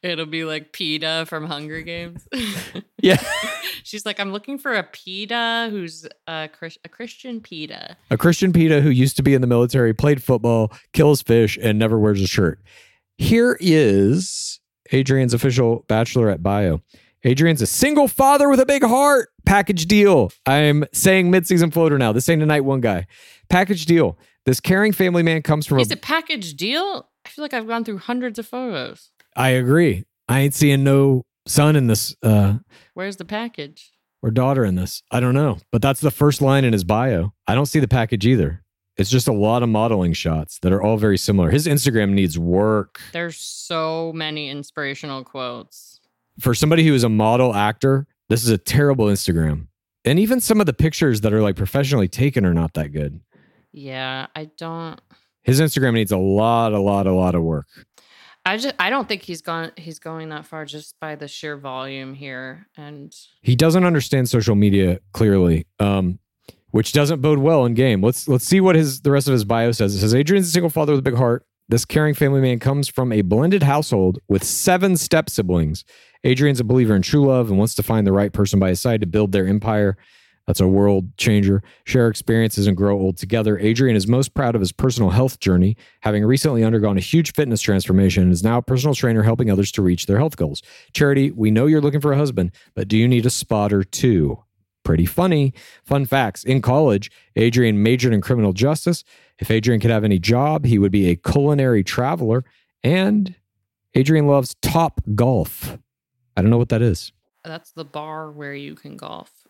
It'll be like PETA from Hunger Games. yeah. She's like, I'm looking for a PETA who's a, a Christian PETA. A Christian PETA who used to be in the military, played football, kills fish, and never wears a shirt. Here is Adrian's official bachelorette bio. Adrian's a single father with a big heart. Package deal. I'm saying midseason floater now. This ain't a night one guy. Package deal. This caring family man comes from Is a. it package deal? I feel like I've gone through hundreds of photos. I agree. I ain't seeing no son in this uh, Where's the package? or daughter in this. I don't know. But that's the first line in his bio. I don't see the package either. It's just a lot of modeling shots that are all very similar. His Instagram needs work. There's so many inspirational quotes. For somebody who is a model actor, this is a terrible Instagram. And even some of the pictures that are like professionally taken are not that good. Yeah, I don't. His Instagram needs a lot, a lot, a lot of work. I just I don't think he's gone he's going that far just by the sheer volume here and He doesn't understand social media clearly, um, which doesn't bode well in game. Let's let's see what his the rest of his bio says. It says Adrian's a single father with a big heart. This caring family man comes from a blended household with seven step siblings. Adrian's a believer in true love and wants to find the right person by his side to build their empire. That's a world changer. Share experiences and grow old together. Adrian is most proud of his personal health journey, having recently undergone a huge fitness transformation and is now a personal trainer helping others to reach their health goals. Charity, we know you're looking for a husband, but do you need a spotter too? Pretty funny. Fun facts. In college, Adrian majored in criminal justice. If Adrian could have any job, he would be a culinary traveler. And Adrian loves top golf. I don't know what that is. that's the bar where you can golf.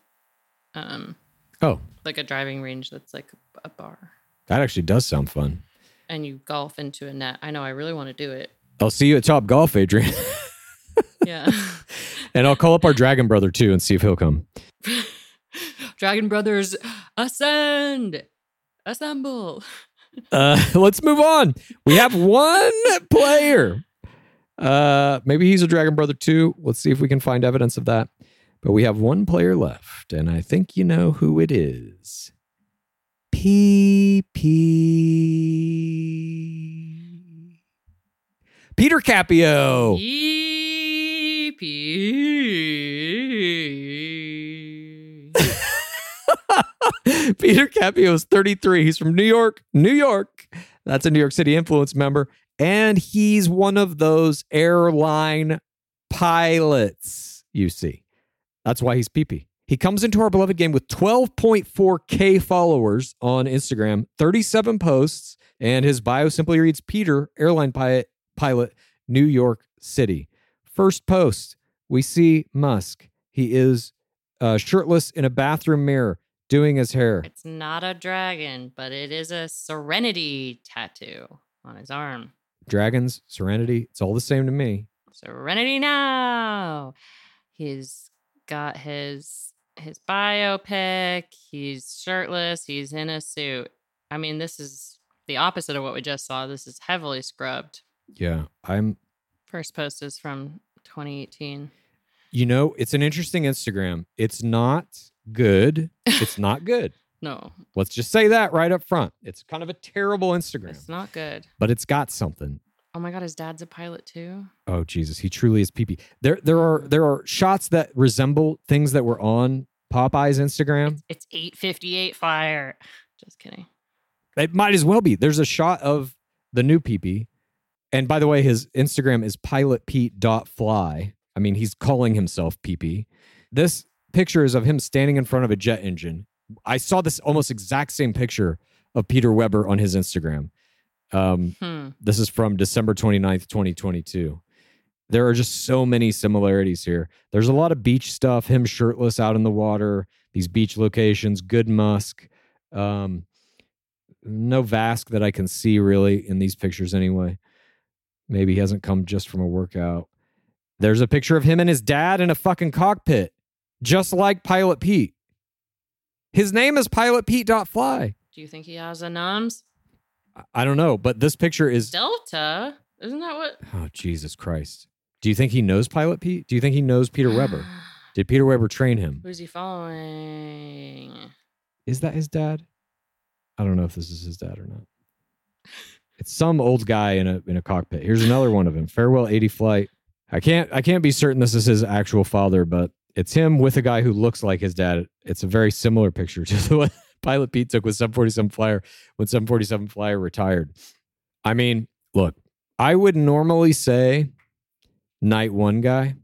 Um Oh, like a driving range that's like a bar. that actually does sound fun. And you golf into a net. I know I really want to do it. I'll see you at Top Golf, Adrian. Yeah. and I'll call up our Dragon Brother too and see if he'll come. Dragon Brothers ascend. Assemble. Uh, let's move on. We have one player. Uh, maybe he's a Dragon Brother too. Let's see if we can find evidence of that. But we have one player left, and I think you know who it is. PP. Peter Cappio. Peter Cappio is 33. He's from New York, New York. That's a New York City influence member. And he's one of those airline pilots you see. That's why he's PP. He comes into our beloved game with 12.4K followers on Instagram, 37 posts, and his bio simply reads Peter, airline pilot, pilot, New York City. First post, we see Musk. He is uh, shirtless in a bathroom mirror doing his hair. It's not a dragon, but it is a serenity tattoo on his arm. Dragons, Serenity, it's all the same to me. Serenity now. He's got his his biopic. He's shirtless. He's in a suit. I mean, this is the opposite of what we just saw. This is heavily scrubbed. Yeah. I'm First post is from 2018. you know, it's an interesting Instagram. It's not good. It's not good. No, Let's just say that right up front. It's kind of a terrible Instagram, it's not good. but it's got something. Oh my god, his dad's a pilot too. Oh Jesus, he truly is pee There there are there are shots that resemble things that were on Popeye's Instagram. It's 858 fire. Just kidding. It might as well be. There's a shot of the new PP. And by the way, his Instagram is pilotpete.fly. I mean, he's calling himself PP. This picture is of him standing in front of a jet engine. I saw this almost exact same picture of Peter Weber on his Instagram. Um, Hmm. this is from December 29th, 2022. There are just so many similarities here. There's a lot of beach stuff, him shirtless out in the water, these beach locations, good musk. Um, no Vask that I can see really in these pictures anyway. Maybe he hasn't come just from a workout. There's a picture of him and his dad in a fucking cockpit, just like Pilot Pete. His name is Pilot Pete.fly. Do you think he has a nums? I- don't know, but this picture is Delta? Isn't that what? Oh, Jesus Christ. Do you think he knows Pilot Pete? Do you think he knows Peter Weber? Did Peter Weber train him? Who's he following? Is that his dad? I don't know if this is his dad or not. It's some old guy in a in a cockpit. Here's another one of him. Farewell 80 flight. I can't I can't be certain this is his actual father, but it's him with a guy who looks like his dad. It's a very similar picture to the one Pilot Pete took with 747 Flyer when 747 Flyer retired. I mean, look, I would normally say night one guy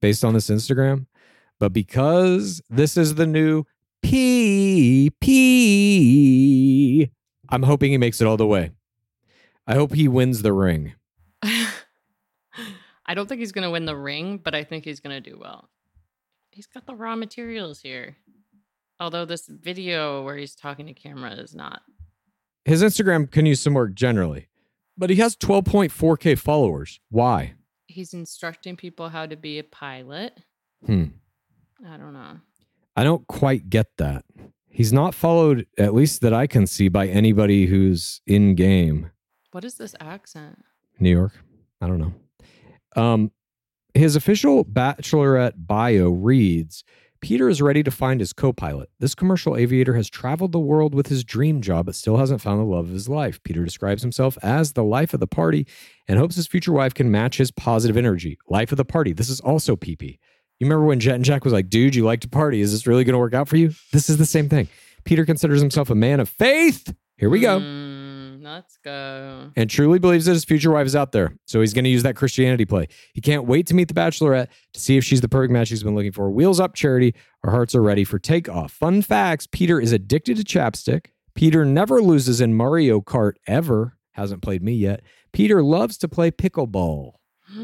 based on this Instagram, but because this is the new PP, I'm hoping he makes it all the way. I hope he wins the ring. I don't think he's going to win the ring, but I think he's going to do well. He's got the raw materials here. Although this video where he's talking to camera is not. His Instagram can use some work generally, but he has 12.4K followers. Why? He's instructing people how to be a pilot. Hmm. I don't know. I don't quite get that. He's not followed, at least that I can see, by anybody who's in game. What is this accent? New York. I don't know. Um, his official bachelorette bio reads Peter is ready to find his co pilot. This commercial aviator has traveled the world with his dream job, but still hasn't found the love of his life. Peter describes himself as the life of the party and hopes his future wife can match his positive energy. Life of the party. This is also PP. You remember when Jet and Jack was like, dude, you like to party. Is this really going to work out for you? This is the same thing. Peter considers himself a man of faith. Here we go Mm, let's go. and truly believes that his future wife is out there. So he's going to use that Christianity play. He can't wait to meet the bachelorette to see if she's the perfect match he's been looking for. Wheels up, charity. Our hearts are ready for takeoff. Fun facts Peter is addicted to chapstick. Peter never loses in Mario Kart ever. Hasn't played me yet. Peter loves to play pickleball.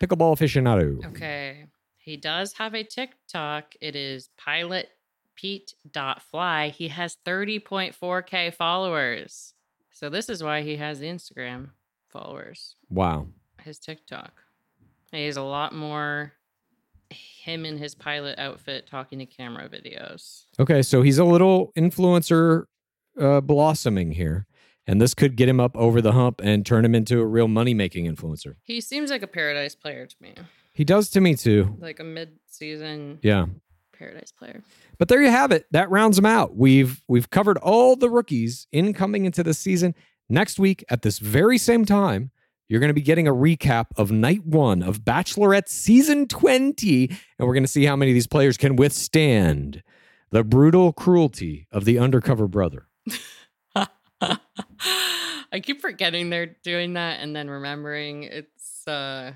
Pickleball aficionado. Okay. He does have a TikTok. It is pilot Pete.fly. He has 30.4K followers. So this is why he has Instagram followers. Wow. His TikTok. He has a lot more him in his pilot outfit talking to camera videos. Okay, so he's a little influencer uh, blossoming here. And this could get him up over the hump and turn him into a real money making influencer. He seems like a paradise player to me. He does to me too. Like a mid-season Yeah. Paradise player. But there you have it. That rounds them out. We've we've covered all the rookies incoming into the season. Next week at this very same time, you're going to be getting a recap of night 1 of Bachelorette season 20 and we're going to see how many of these players can withstand the brutal cruelty of the undercover brother. I keep forgetting they're doing that and then remembering it's uh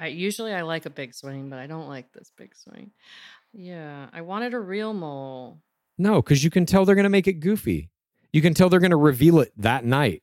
I usually I like a big swing, but I don't like this big swing. Yeah, I wanted a real mole. No, cuz you can tell they're going to make it goofy. You can tell they're going to reveal it that night.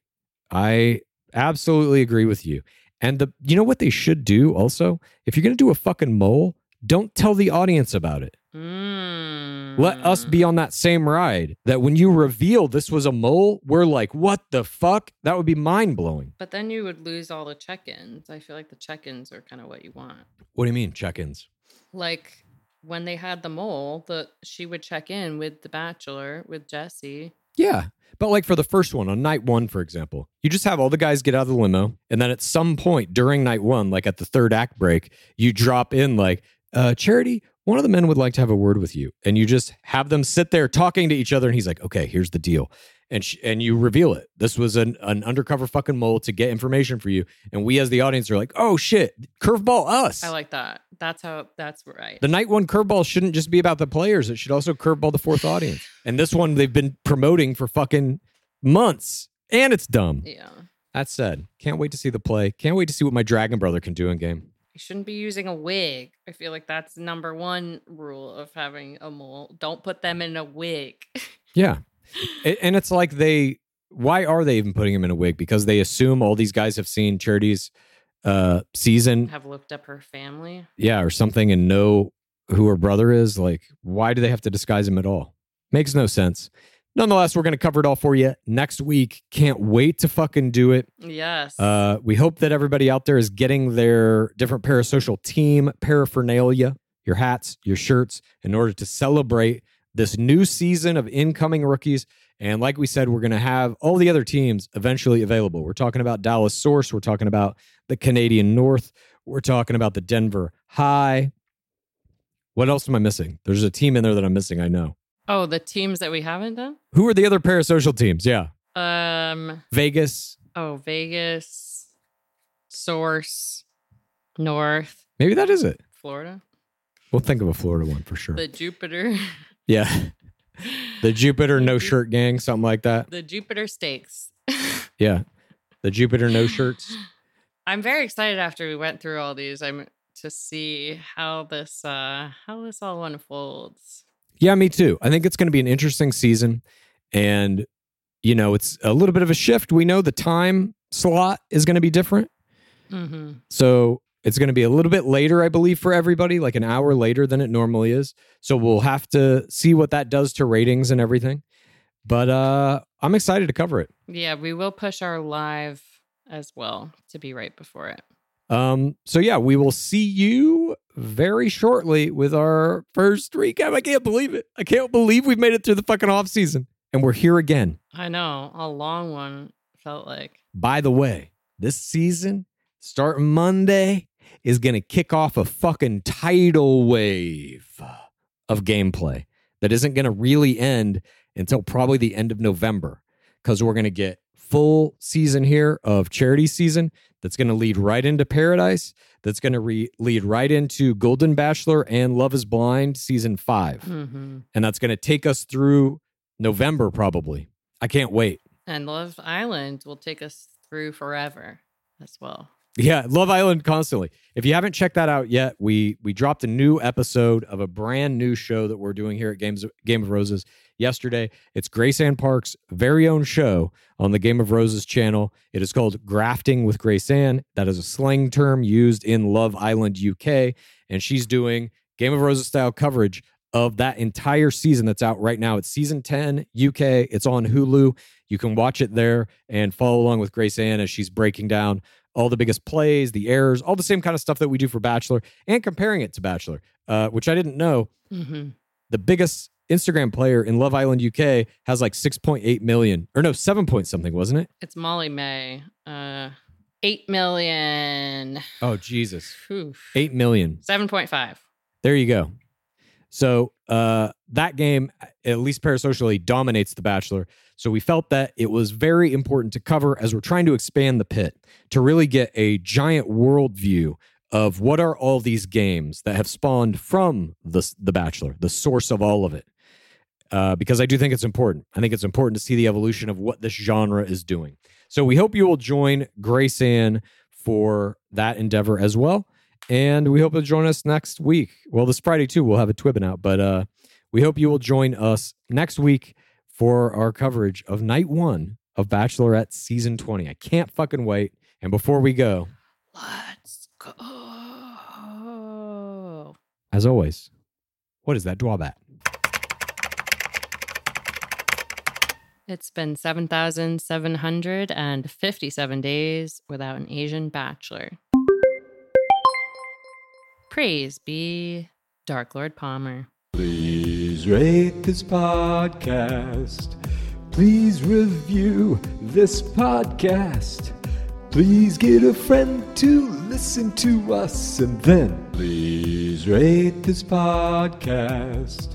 I absolutely agree with you. And the you know what they should do also? If you're going to do a fucking mole, don't tell the audience about it. Mm. Let us be on that same ride. That when you reveal this was a mole, we're like, what the fuck? That would be mind blowing. But then you would lose all the check-ins. I feel like the check-ins are kind of what you want. What do you mean, check ins? Like when they had the mole, the she would check in with the bachelor with Jesse Yeah. But like for the first one, on night one, for example, you just have all the guys get out of the limo. And then at some point during night one, like at the third act break, you drop in like, uh, Charity, one of the men would like to have a word with you. And you just have them sit there talking to each other. And he's like, okay, here's the deal. And, sh- and you reveal it. This was an, an undercover fucking mole to get information for you. And we as the audience are like, oh shit, curveball us. I like that. That's how. That's right. The night one curveball shouldn't just be about the players. It should also curveball the fourth audience. And this one they've been promoting for fucking months. And it's dumb. yeah. That said, can't wait to see the play. Can't wait to see what my dragon brother can do in game. You shouldn't be using a wig. I feel like that's number one rule of having a mole. Don't put them in a wig. Yeah. And it's like they why are they even putting him in a wig? Because they assume all these guys have seen Charity's uh season, Have looked up her family. yeah, or something and know who her brother is. Like, why do they have to disguise him at all? Makes no sense. Nonetheless, we're gonna cover it all for you next week. Can't wait to fucking do it. Yes. Uh, we hope that everybody out there is getting their different parasocial team paraphernalia, your hats, your shirts, in order to celebrate this new season of incoming rookies. And like we said, we're going to have all the other teams eventually available. We're talking about Dallas Source. We're talking about the Canadian North. We're talking about the Denver High. What else am I missing? There's a team in there that I'm missing. I know. Oh, the teams that we haven't done. Who are the other parasocial teams? Yeah. Um. Vegas. Oh, Vegas, Source, North, Maybe that is it. Florida, We'll think of a Florida one for sure. the Jupiter, Yeah. The Jupiter no shirt gang, something like that. the Jupiter Stakes. Yeah. The Jupiter no shirts. I'm very excited after we went through all these. I'm to see how this uh how this all unfolds. Yeah, me too. I think it's going to be an interesting season. And, you know, it's a little bit of a shift. We know the time slot is going to be different. Mm-hmm. So it's going to be a little bit later, I believe, for everybody, like an hour later than it normally is. So we'll have to see what that does to ratings and everything. But uh I'm excited to cover it. Yeah, we will push our live as well to be right before it. Um, so yeah, we will see you very shortly with our first recap. I can't believe it. I can't believe we've made it through the fucking off season. And we're here again. I know, a long one felt like. By the way, this season, starting Monday, is gonna kick off a fucking tidal wave of gameplay that isn't gonna really end until probably the end of November. Because we're gonna get full season here of charity season that's going to lead right into Paradise. That's going to re- lead right into Golden Bachelor and Love is Blind season 5 Mm-hmm. And that's going to take us through November, probably. I can't wait. And Love Island will take us through forever as well. Yeah, Love Island constantly. If you haven't checked that out yet, we we dropped a new episode of a brand new show that we're doing here at Games Game of Roses yesterday. It's Grace Anne Parks' very own show on the Game of Roses channel. It is called Grafting with Grace Anne. That is a slang term used in Love Island UK, and she's doing Game of Roses style coverage of that entire season that's out right now. It's season 10 UK. It's on Hulu. You can watch it there and follow along with Grace Anne as she's breaking down all the biggest plays, the errors, all the same kind of stuff that we do for Bachelor and comparing it to Bachelor, uh, which I didn't know. Mm-hmm. The biggest Instagram player in Love Island UK has like 6.8 million, or no, 7 point something, wasn't it? It's Molly-Mae. Uh, eight million. Oh, Jesus. Whew. 8 million. Seven point five. There you go. So uh, that game, at least parasocially, dominates The Bachelor. So we felt that it was very important to cover as we're trying to expand the pit to really get a giant worldview of what are all these games that have spawned from the The Bachelor, the source of all of it. Uh, because I do think it's important. I think it's important to see the evolution of what this genre is doing. So we hope you will join Grace Anne for that endeavor as well. And we hope you'll join us next week. Well, this Friday too, we'll have a Twibbin out, but uh, we hope you will join us next week for our coverage of night one of Bachelorette season 20. I can't fucking wait. And before we go, Let's go. as always, what is that drawback? It's been 7,757 days without an Asian bachelor. Praise be Dark Lord Palmer. Please rate this podcast. Please review this podcast. Please get a friend to listen to us and then please rate this podcast.